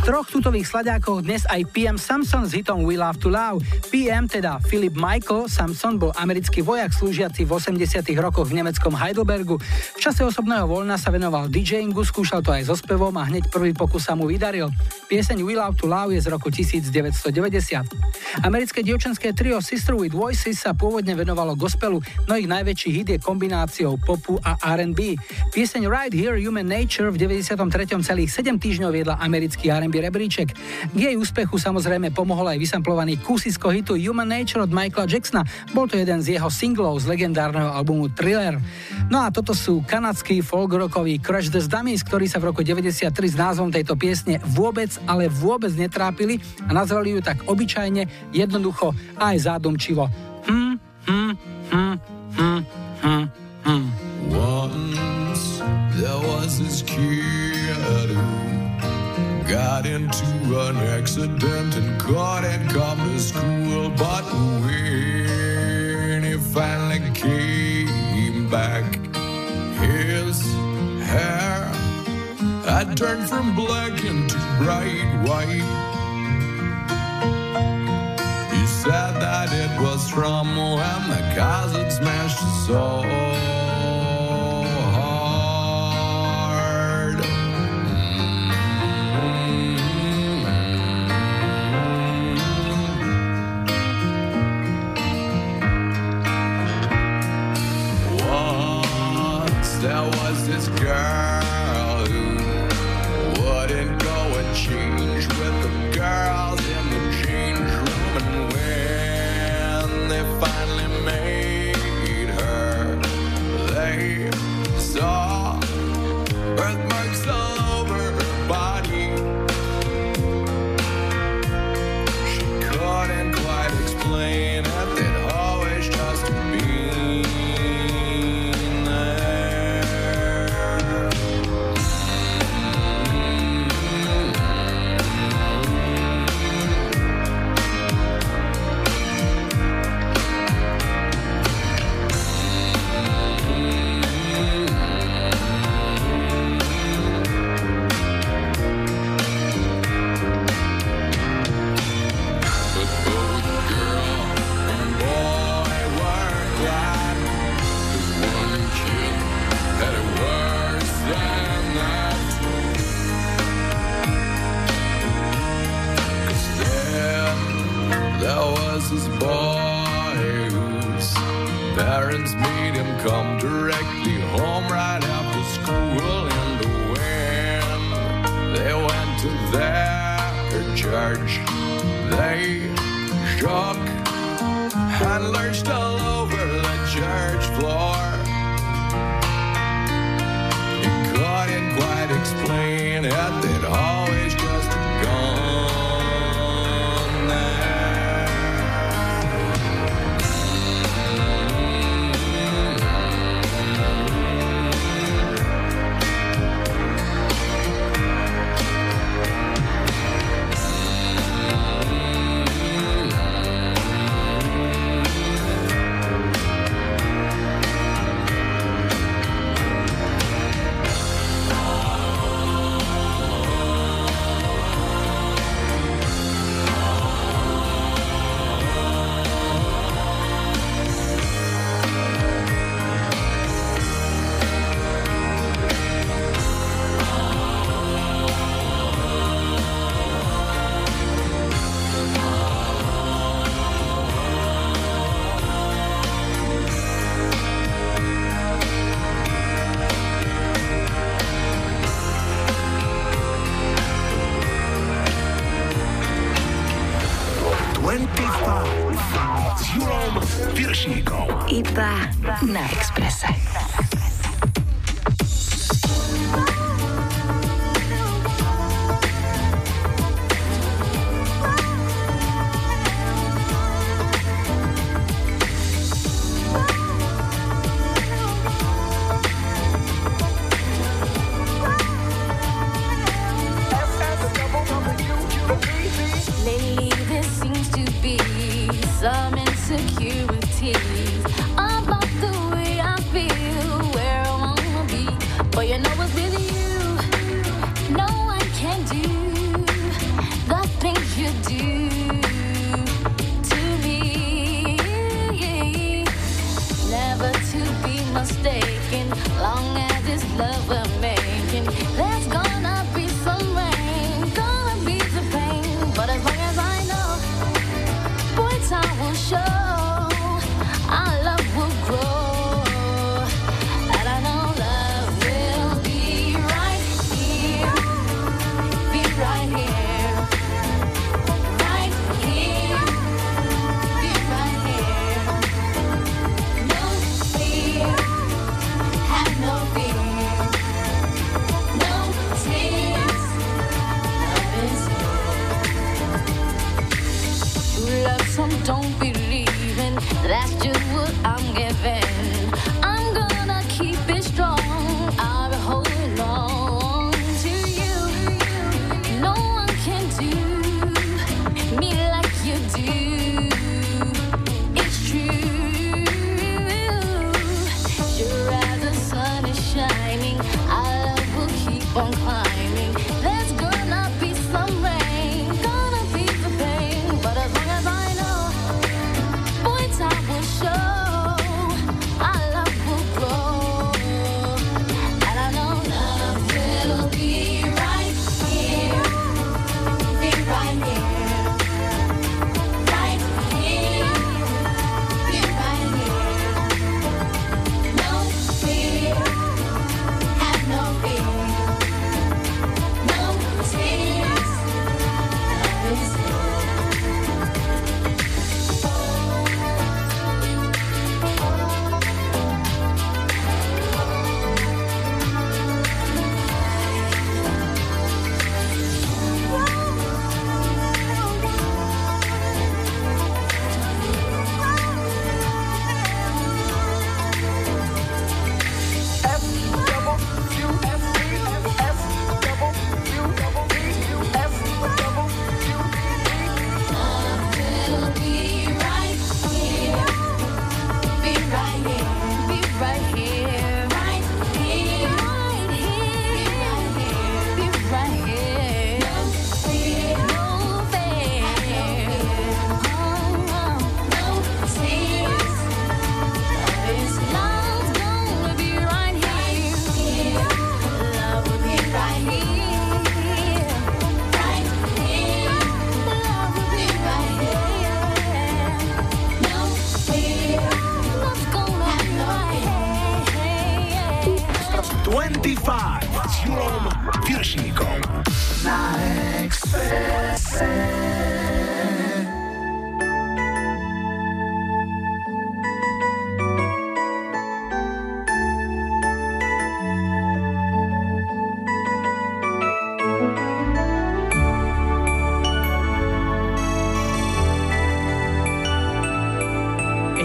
Troch tutových slaďákoch dnes aj PM Samson s hitom We Love to Love. PM, teda Philip Michael Samson, bol americký vojak slúžiaci v 80 rokoch v nemeckom Heidelbergu. V čase osobného voľna sa venoval DJingu, skúšal to aj so spevom a hneď prvý pokus sa mu vydaril. Pieseň We Love to Love je z roku 1990. Americké dievčenské trio Sister with Voices sa pôvodne venovalo gospelu, no ich najväčší hit je kombináciou popu a R&B. Pieseň Right Here Human Nature v 93. celých 7 týždňov viedla americký R&B rebríček. K jej úspechu samozrejme pomohol aj vysamplovaný kúsisko hitu Human Nature od Michaela Jacksona. Bol to jeden z jeho singlov z legendárneho albumu Thriller. No a toto sú kanadský folk-rockový Crush the Dummies, ktorí sa v roku 93 s názvom tejto piesne vôbec, ale vôbec netrápili a nazvali ju tak obyčajne, jednoducho aj zádumčivo. Hm, hm, hm, hm, hm, into an accident and couldn't come to school. But when he finally came back, his hair had turned from black into bright white. He said that it was from when the had smashed his soul some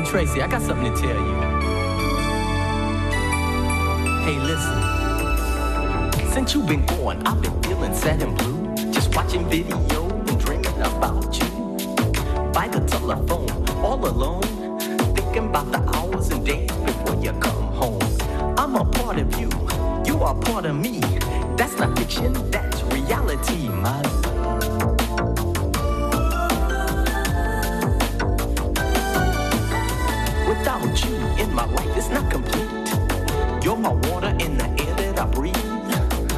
Tracy, I got something to tell you. Hey, listen. Since you've been gone, I've been feeling sad and blue. Just watching video and dreaming about you. By the telephone, all alone, thinking about the hours and days before you come home. I'm a part of you, you are part of me. That's not fiction, that's reality, my my life, is not complete. You're my water in the air that I breathe.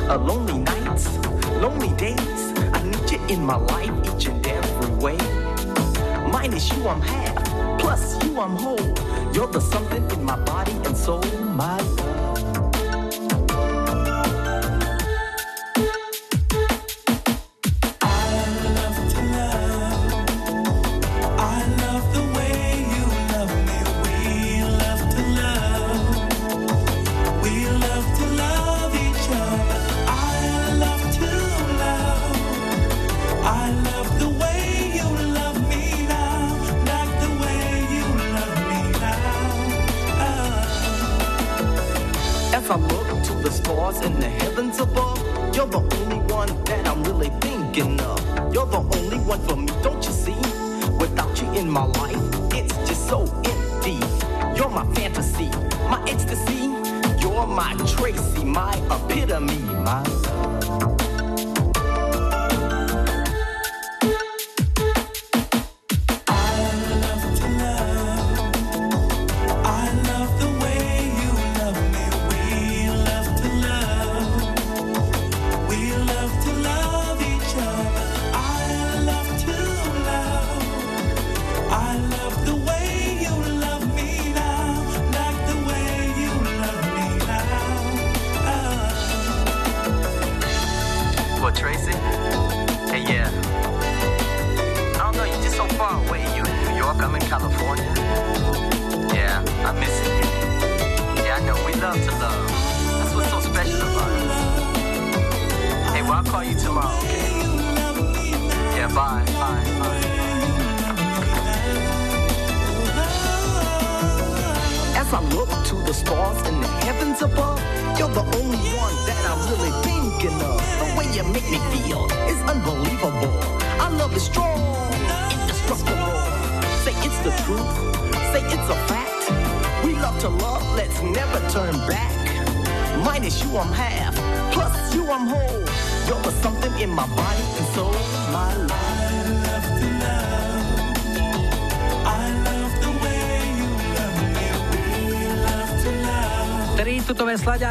A lonely nights, lonely days. I need you in my life each and every way. Minus you, I'm half. Plus you, I'm whole. You're the something in my body and soul, my love.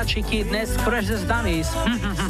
Sladáčiky dnes the Dummies.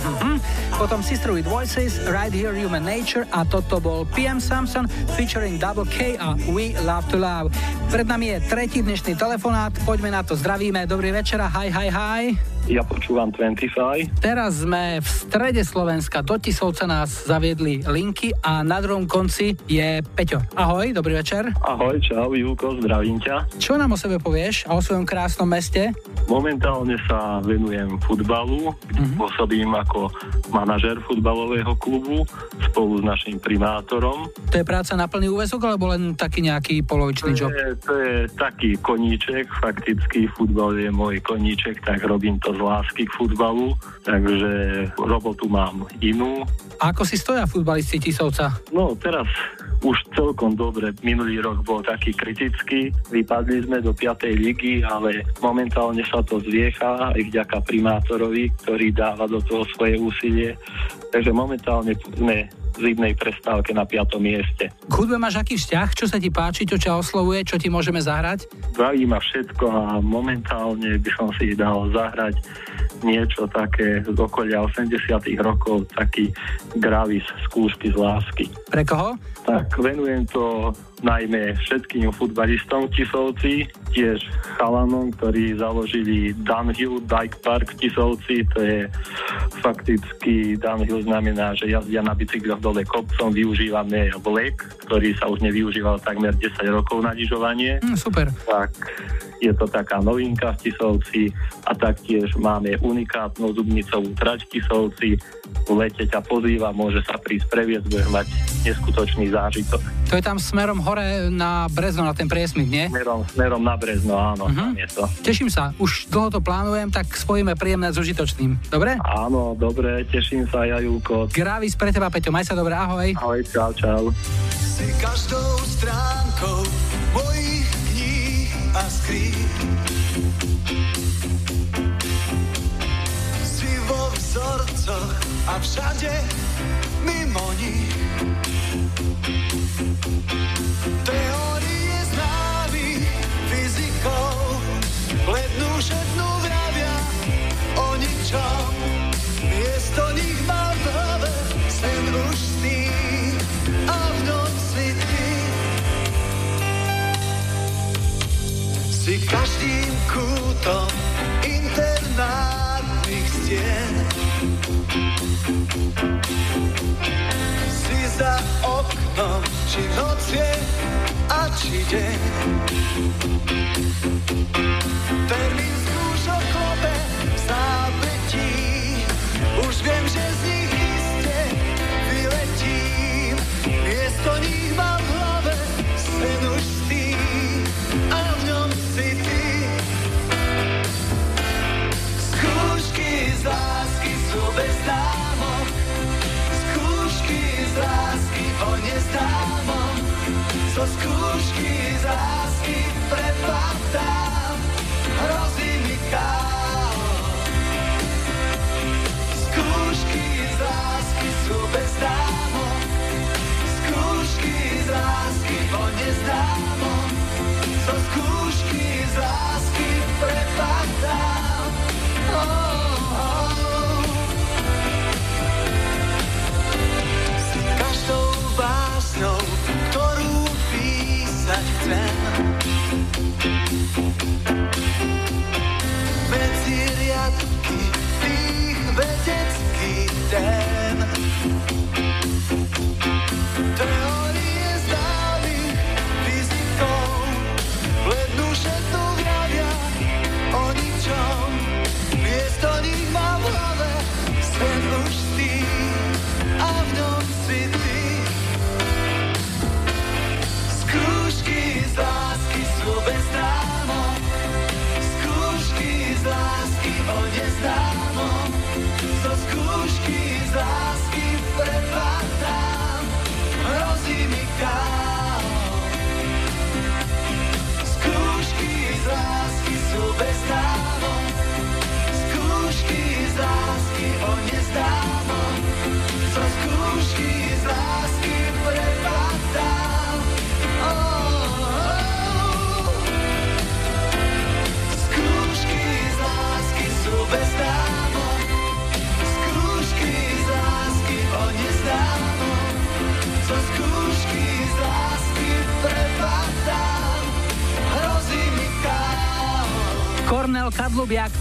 Potom Sister with Voices, Right Here Human Nature a toto bol PM Samson featuring Double K a We Love to Love. Pred nami je tretí dnešný telefonát, poďme na to, zdravíme, dobrý večer a hi, hi, hi. Ja počúvam 25. Teraz sme v strede Slovenska, do Tisovca nás zaviedli linky a na druhom konci je Peťo. Ahoj, dobrý večer. Ahoj, čau, Júko, zdravím ťa. Čo nám o sebe povieš a o svojom krásnom meste? Momentálne sa venujem futbalu, mm-hmm. pôsobím ako manažer futbalového klubu spolu s našim primátorom. To je práca na plný úvezok alebo len taký nejaký polovičný To job? je, to je taký koníček, fakticky futbal je môj koníček, tak robím to z lásky k futbalu, takže robotu mám inú. A ako si stoja futbalisti Tisovca? No teraz už celkom dobre. Minulý rok bol taký kritický. Vypadli sme do 5. ligy, ale momentálne sa to zviecha aj vďaka primátorovi, ktorý dáva do toho svoje úsilie. Takže momentálne sme zimnej prestávke na 5. mieste. K hudbe máš aký vzťah? Čo sa ti páči, čo ťa oslovuje, čo ti môžeme zahrať? Baví ma všetko a momentálne by som si dal zahrať niečo také z okolia 80 rokov, taký gravis skúšky z lásky. Pre koho? Tak venujem to najmä všetkým futbalistom v Tisovci, tiež chalanom, ktorí založili Dunhill Bike Park v Tisovci, to je fakticky Dunhill znamená, že jazdia na bicykloch dole kopcom, využívame vlek, ktorý sa už nevyužíval takmer 10 rokov na lyžovanie. Mm, super. Tak je to taká novinka v Tisovci a taktiež máme unikátnu dubnicovú trať v Tisovci. V lete ťa pozýva, môže sa prísť previesť, budeš mať neskutočný zážitok. To je tam smerom hore na Brezno, na ten priesmik, nie? Smerom, smerom na Brezno, áno, tam je to. Teším sa, už dlho to plánujem, tak spojíme príjemné s užitočným. Dobre? Áno, dobre, teším sa, Jajúko. Gravis pre teba, Peťo, maj sa dobre, ahoj. Ahoj, čau, čau. Si každou stránkou kníh a skrýp. Si vo vzorcoch a všade mimo nich. Teórie známych fyzikou lednú všetnú vravia o ničom. Si každým kútom internátnych stien. Si za oknom, či noc je a či deň. Termín skúšok klope v zápetí. Už viem, že z nich iste vyletím. Miesto nich mám v hlave sen už lásky sú bez námok. Skúšky z lásky o neznámom. Zo skúšky z lásky prepadám. Hrozí mi chaos.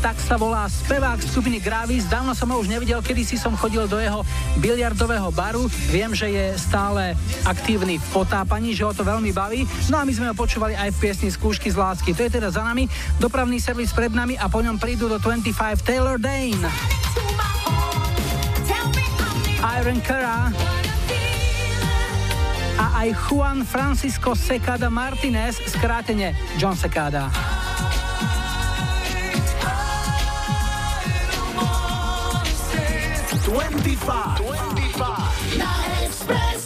Tak sa volá spevák skupiny Gravis. Dávno som ho už nevidel, kedy si som chodil do jeho biliardového baru. Viem, že je stále aktívny v potápaní, že ho to veľmi baví. No a my sme ho počúvali aj v piesni Skúšky z lásky. To je teda za nami, dopravný servis pred nami a po ňom prídu do 25 Taylor Dane. Iron Cara a aj Juan Francisco Secada Martinez, skrátene John Secada. 25. 25. Na Expresse.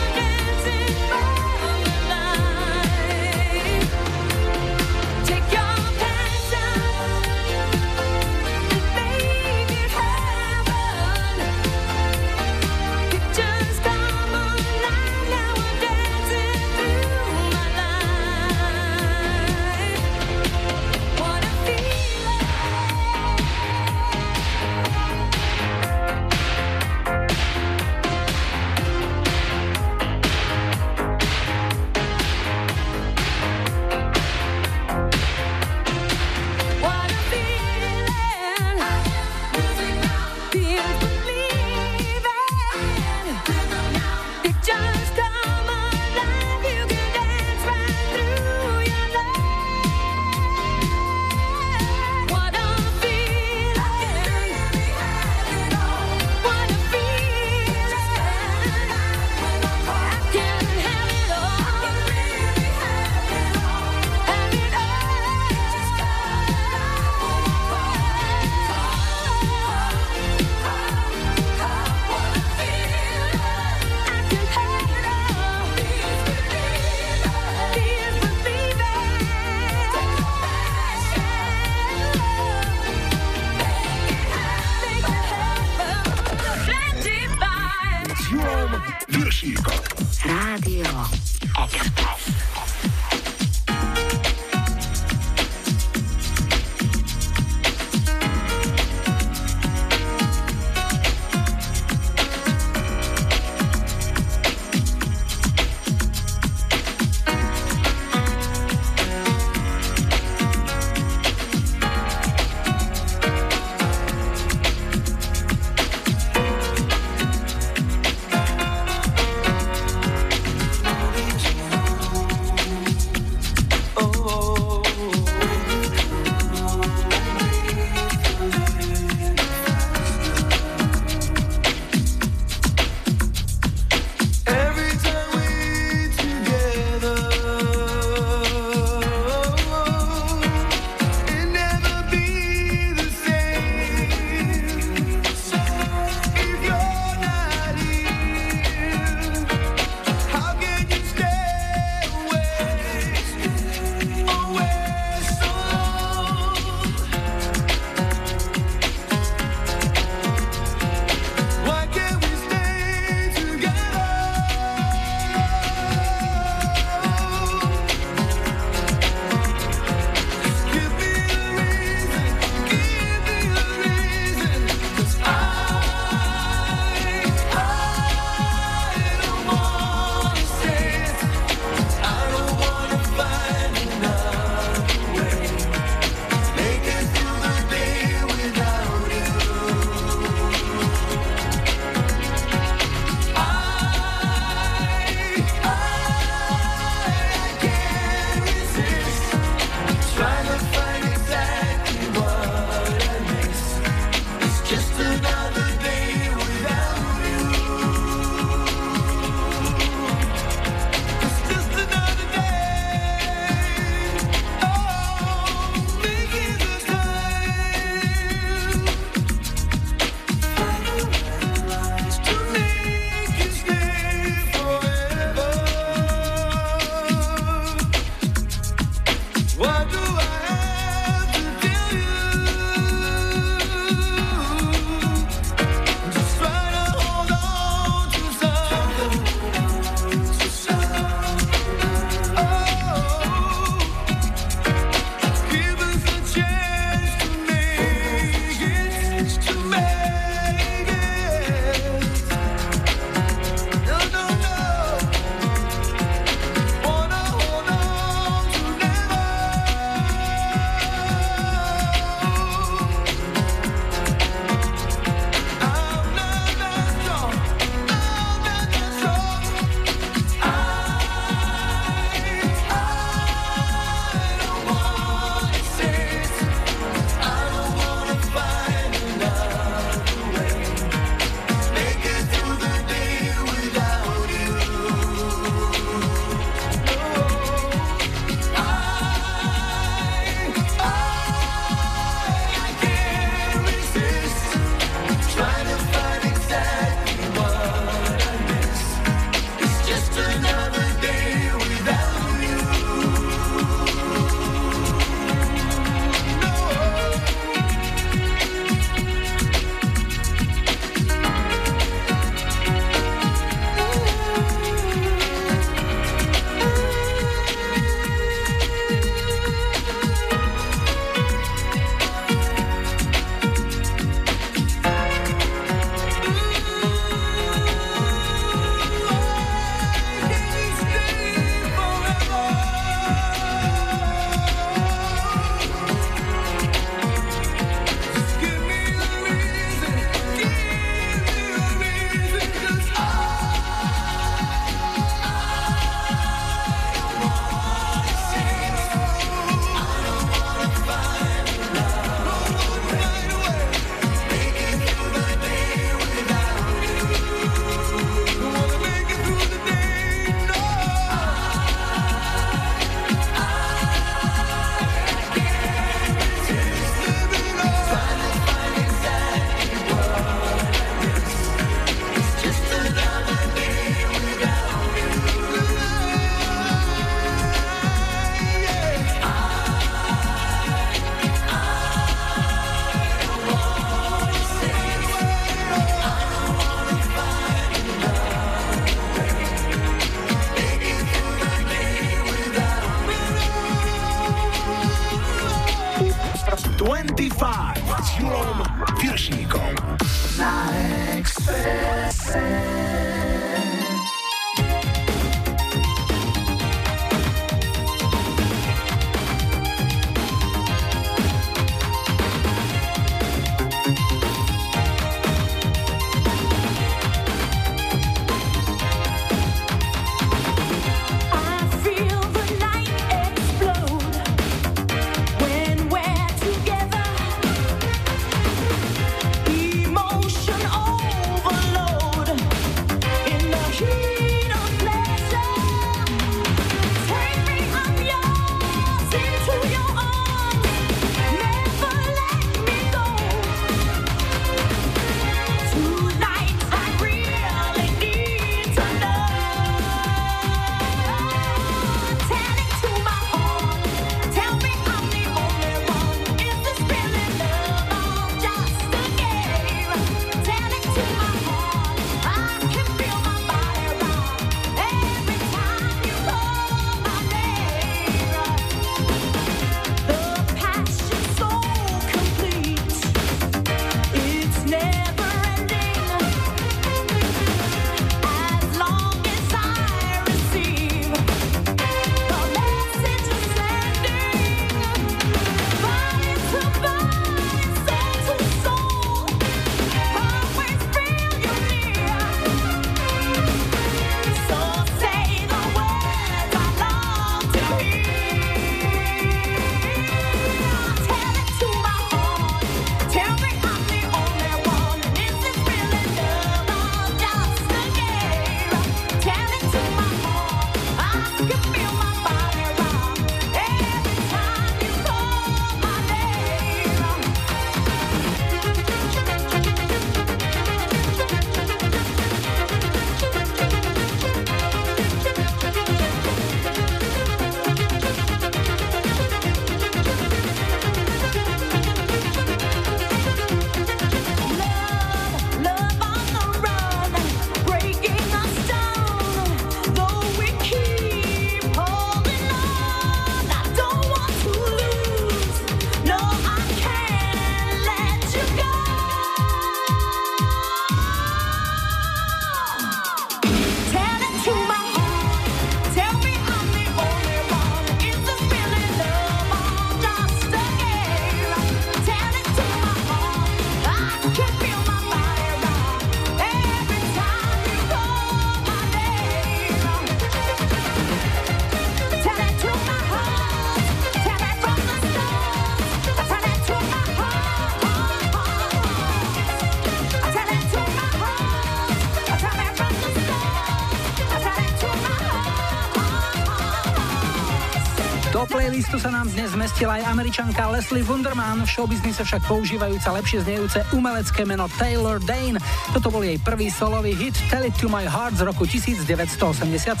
Zmestila aj američanka Leslie Wunderman, v showbiznise však používajúca lepšie znejúce umelecké meno Taylor Dane. Toto bol jej prvý solový hit Tell It To My Heart z roku 1987.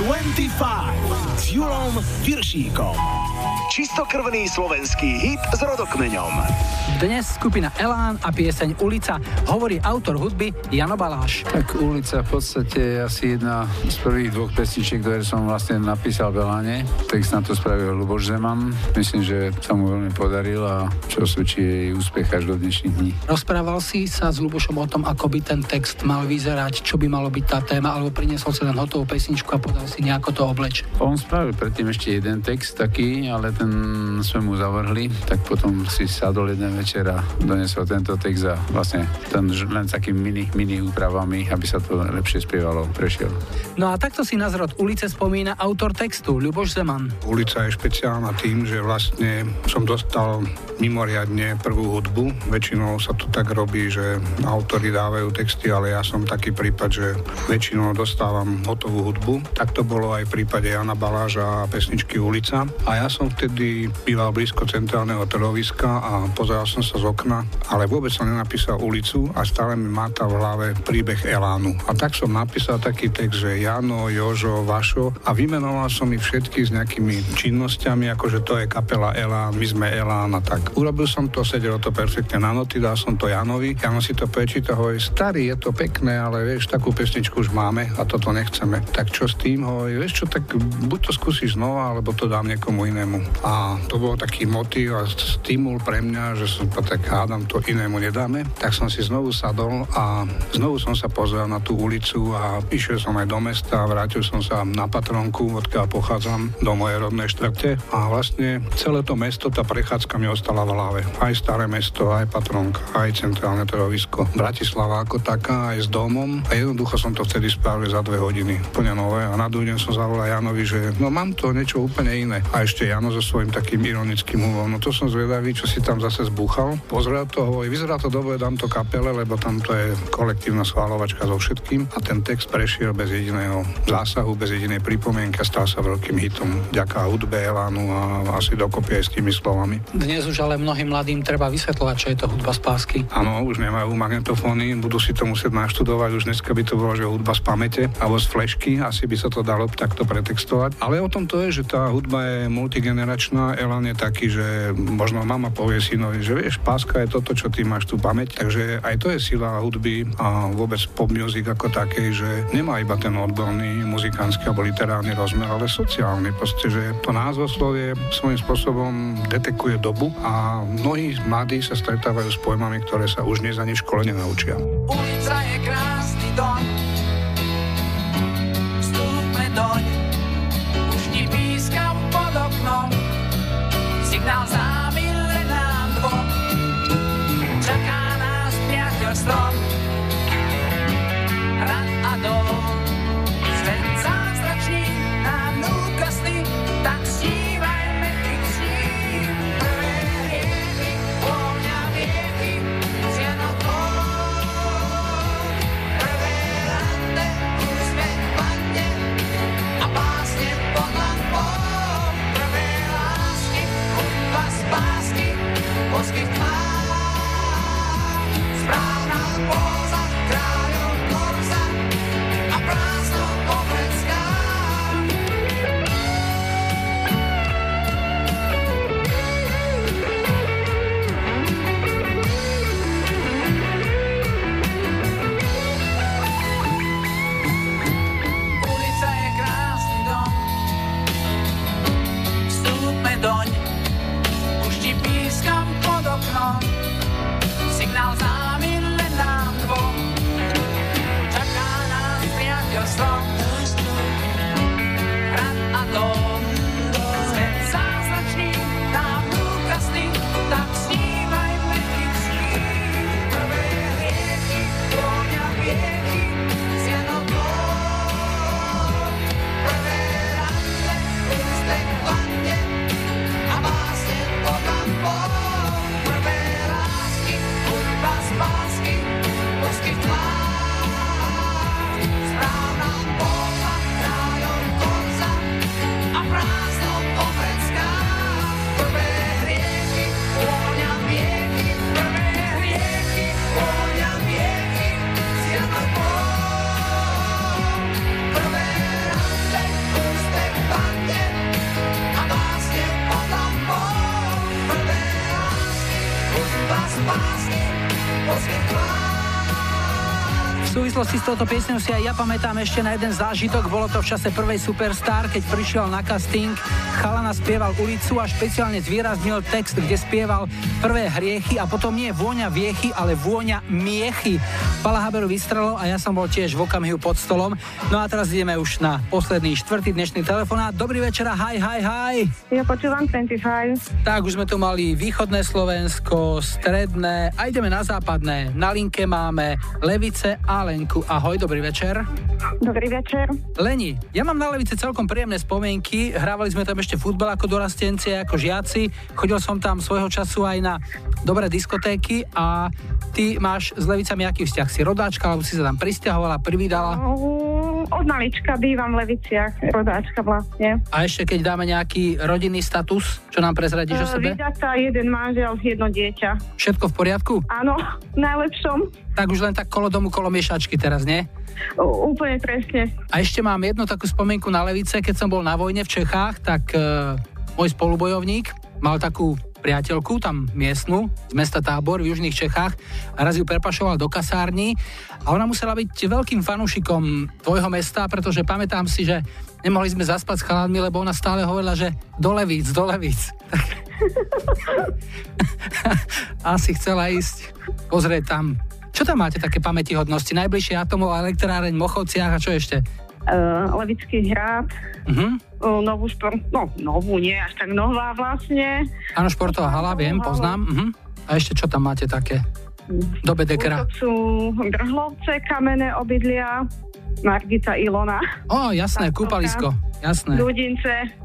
25 s Julom Viršíkom. Čistokrvný slovenský hit s rodokmeňom. Dnes skupina Elán a pieseň Ulica hovorí autor hudby Jano Baláš. Tak ulica v podstate je asi jedna z prvých dvoch pesničiek, ktoré som vlastne napísal v Eláne. Text na to spravil Luboš Zeman. Myslím, že sa mu veľmi podaril a čo svedčí jej úspech až do dnešných dní. Rozprával si sa s Lubošom o tom, ako by ten text mal vyzerať, čo by malo byť tá téma, alebo priniesol si len hotovú pesničku a podal si nejako to obleč. On spravil predtým ešte jeden text taký, ale ten sme mu zavrhli, tak potom si sadol jeden večer a donesol tento text a vlastne ten len s takými mini, mini úpravami, aby sa to lepšie spievalo, prešiel. No a takto si na zrod ulice spomína autor textu Ľuboš Zeman. Ulica je špeciálna tým, že vlastne som dostal mimoriadne prvú hudbu. Väčšinou sa to tak robí, že autori dávajú texty, ale ja som taký prípad, že väčšinou dostávam hotovú hudbu. Tak to bolo aj v prípade Jana Baláža a pesničky Ulica. A ja som vtedy býval blízko centrálneho trhoviska a pozeral som sa z okna, ale vôbec som nenapísal ulicu a stále mi máta v hlave príbeh Elánu. A tak som napísal taký text, že Jano, Jožo, Vašo a vymenoval som ich všetkých s nejakými činnosťami, ako že to je kapela Elán, my sme Elán a tak. Urobil som to, sedelo to perfektne na noty, dal som to Janovi. Jano si to prečíta, hovorí, starý, je to pekné, ale vieš, takú pesničku už máme a toto nechceme. Tak čo s tým, hovorí, vieš čo, tak buď to skúsiš znova, alebo to dám niekomu inému. A to bol taký motív a stimul pre mňa, že som tak hádam, to inému nedáme. Tak som si znovu sadol a znovu som sa pozrel na tú ulicu a išiel som aj do mesta, vrátil som sa na Patronku, odkiaľ pochádzam, do mojej rodnej štvrte a vlastne celé to mesto, tá prechádzka mi ostala v hlave. Aj staré mesto, aj Patronka, aj centrálne trhovisko. Bratislava ako taká, aj s domom a jednoducho som to vtedy spravil za dve hodiny, úplne nové a na druhý deň som zavolal Janovi, že no mám to niečo úplne iné. A ešte Jano so svojím takým ironickým humorom, no to som zvedavý, čo si tam zase zbúchal. Pozrel to, hovorí, vyzerá to dobre, dám to kapele, lebo tam to je kolektívna schváľovačka so všetkým a ten text prešiel bez jediného zásahu, bez jedinej pripomienky a stal sa veľkým hitom. Ďaká hudbe Elánu a asi dokopy aj s tými slovami. Dnes už ale mnohým mladým treba vysvetľovať, čo je to hudba z pásky. Áno, už nemajú magnetofóny, budú si to musieť naštudovať, už dneska by to bolo, že hudba z pamäte alebo z flešky, asi by sa to dalo takto pretextovať. Ale o tom to je, že tá hudba je multigeneračná, Elan je taký, že možno mama povie synovi, že vieš, páska je toto, čo ty máš tu pamäť, takže aj to je sila hudby a vôbec pop music ako takej, že nemá iba ten odborný muzikánsky alebo literárny rozmer, ale sociálny, proste, že to názvoslovie svojím spôsobom detekuje dobu a mnohí mladí sa stretávajú s pojmami, ktoré sa už dnes ani v škole nenaučia. Ulica je krásny dom, súvislosti s touto piesňou si aj ja pamätám ešte na jeden zážitok. Bolo to v čase prvej Superstar, keď prišiel na casting. Chalana spieval ulicu a špeciálne zvýraznil text, kde spieval prvé hriechy a potom nie vôňa viechy, ale vôňa miechy. Pala Haberu vystrelo a ja som bol tiež v okamihu pod stolom. No a teraz ideme už na posledný štvrtý dnešný telefonát. Dobrý večer a hi, hi, hi. Ja počúvam 25. Tak, už sme tu mali východné Slovensko, stredné a ideme na západné. Na linke máme Levice a Lenku. Ahoj, dobrý večer. Dobrý večer. Leni, ja mám na Levice celkom príjemné spomienky. Hrávali sme tam ešte futbal ako dorastenci, ako žiaci. Chodil som tam svojho času aj na dobré diskotéky a ty máš s Levicami aký vzťah? Si rodáčka, alebo si sa tam pristahovala, privídala? Uh, Od malička bývam v Leviciach, rodáčka vlastne. A ešte keď dáme nejaký rodinný status, čo nám prezradíš o Uh, sebe? Vydatá, jeden manžel, jedno dieťa. Všetko v poriadku? Áno, najlepšom. Tak už len tak kolo domu, kolo miešačky teraz, nie? U, úplne presne. A ešte mám jednu takú spomienku na Levice, keď som bol na vojne v Čechách, tak e, môj spolubojovník mal takú priateľku, tam miestnu, z mesta Tábor v južných Čechách a raz ju prepašoval do kasárny a ona musela byť veľkým fanúšikom tvojho mesta, pretože pamätám si, že nemohli sme zaspať s chalanmi, lebo ona stále hovorila, že do Levíc, do Levíc. Asi chcela ísť pozrieť tam. Čo tam máte také pamätihodnosti? Najbližšie atomová elektráreň Mochovciach a čo ešte? Uh, Levický hrad, Mhm. Uh, novú šport, no novú nie, až tak nová vlastne. Áno, športová hala, viem, poznám. Mhm. A ešte čo tam máte také? Do Bedekera. To sú Grhlovce, kamenné obydlia, Margita Ilona. Ó, jasné, kúpalisko. Jasné. Ľudince.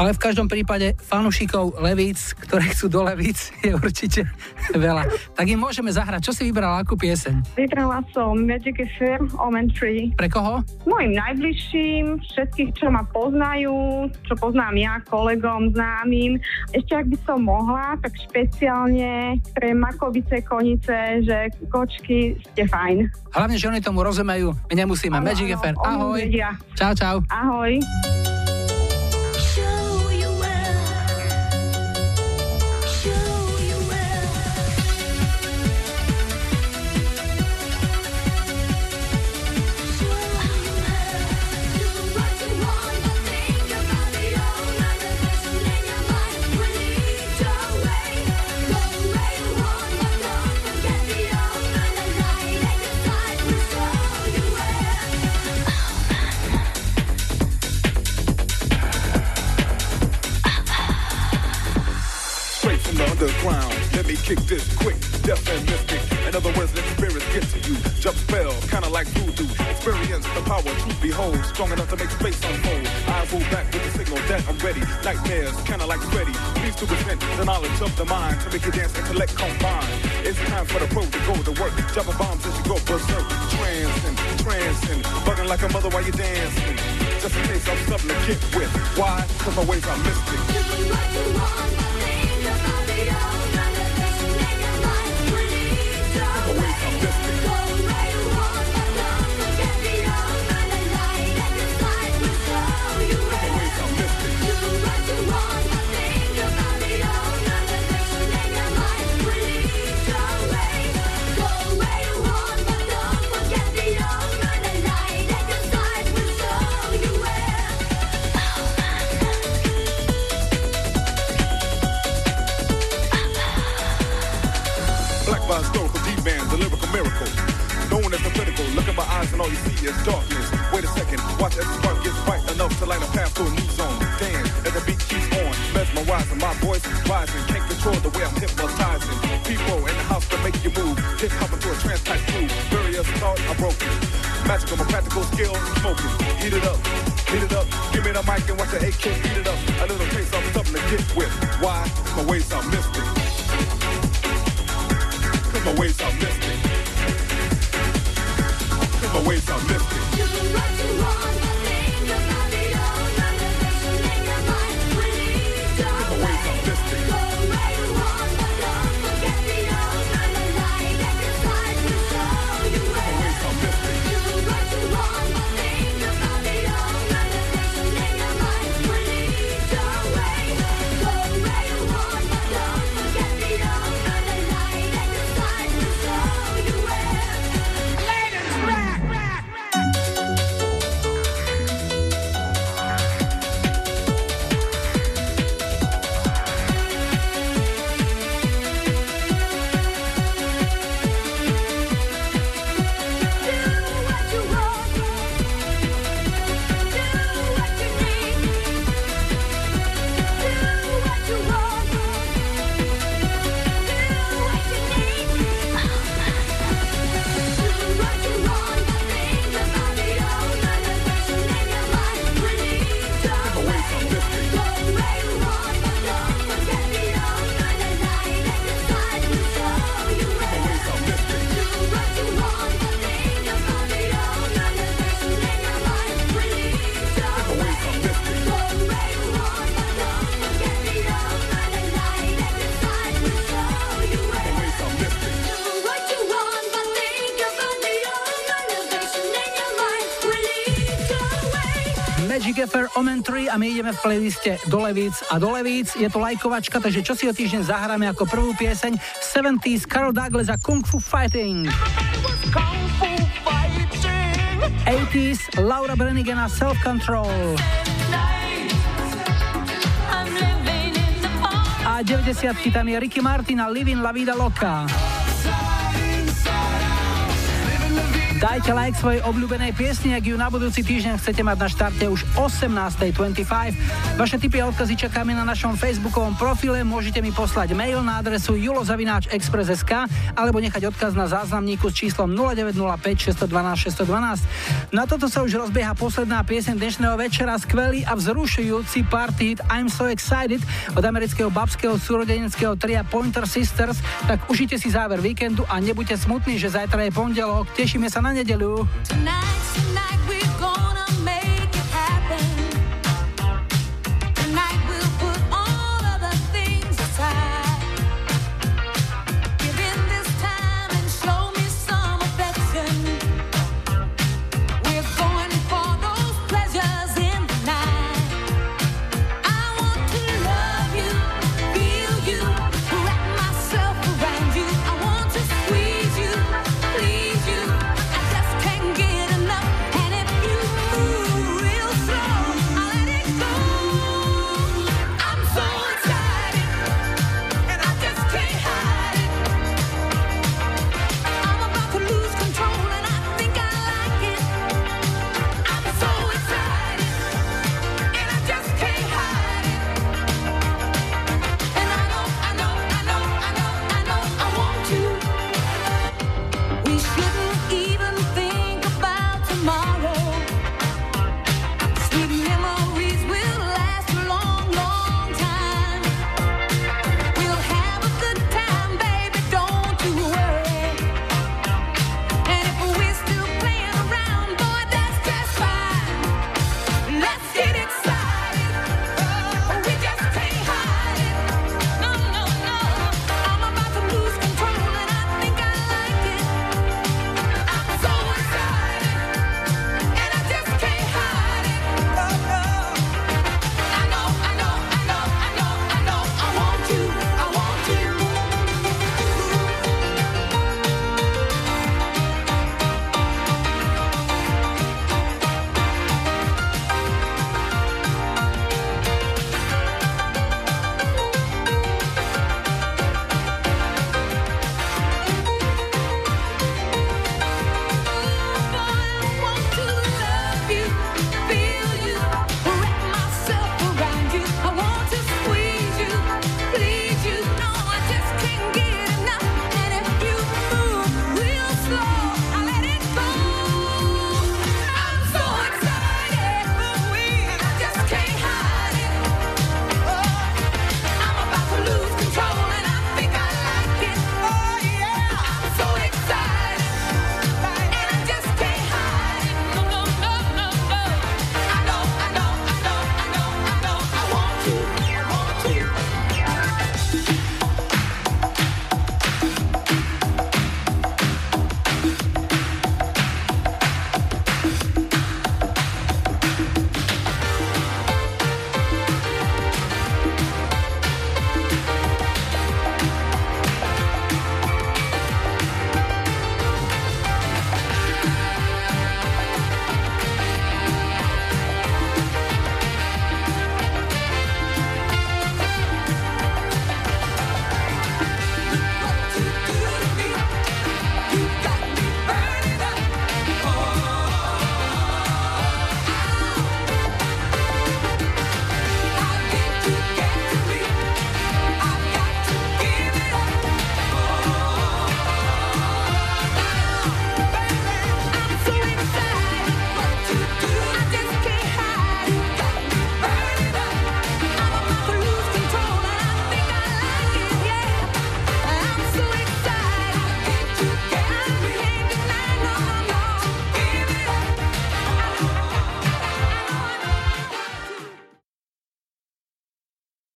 Ale v každom prípade fanúšikov Levíc, ktoré chcú do Levíc, je určite veľa. Tak im môžeme zahrať. Čo si vybrala, akú pieseň? Vybrala som Magic Affair, Omen Tree. Pre koho? Mojim najbližším, všetkých, čo ma poznajú, čo poznám ja, kolegom, známym. Ešte ak by som mohla, tak špeciálne pre Makovice, Konice, že kočky ste fajn. Hlavne, že oni tomu rozumejú. My nemusíme. Áno, Magic Affair. oni Ahoj. vedia. Čau, čau. Ahoj. Jump spell, kinda like voodoo. Experience the power to behold, strong enough to make space unfold. I move back with the signal that I'm ready. Nightmares, kinda like Freddy. Please to present the knowledge of the mind to make you dance and collect combine. It's time for the pro to go to work. Dropping bombs as you go berserk. Trancing, trancing, bugging like a mother while you're dancing. Just in case I'm something to get with. Why? Cause my ways are mystic. Black is darkness. Wait a second, watch as the spark gets bright enough to light a path to a new zone. Damn, as the beat keeps on, mesmerizing, my voice is rising, can't control the way I'm hypnotizing. People in the house to make you move, hip hop into a trance type groove. Various thoughts are broken. Magical, my practical skill, smoking. Heat it up, heat it up. Give me the mic and watch the AK beat it up. A little taste of something to get with. Why? My ways are mystic. Cause my ways are mystic the waves are lifting. Omen 3 a my ideme v playliste do levíc a do levíc. Je to lajkovačka, takže čo si o týždeň zahráme ako prvú pieseň 70s Carol Douglas a Kung Fu Fighting. 80s Laura Branigan a Self Control. A 90 tam je Ricky Martin a Living La Vida Loca. Dajte like svojej obľúbenej piesni, ak ju na budúci týždeň chcete mať na štarte už 18.25. Vaše tipy a odkazy čakáme na našom facebookovom profile, môžete mi poslať mail na adresu julozavináčexpress.sk alebo nechať odkaz na záznamníku s číslom 0905 612 612. Na toto sa už rozbieha posledná pieseň dnešného večera, skvelý a vzrušujúci party hit I'm So Excited od amerického babského súrodeneckého tria Pointer Sisters, tak užite si záver víkendu a nebuďte smutní, že zajtra je pondelok. Tešíme sa na nedeľu. Tonight, tonight.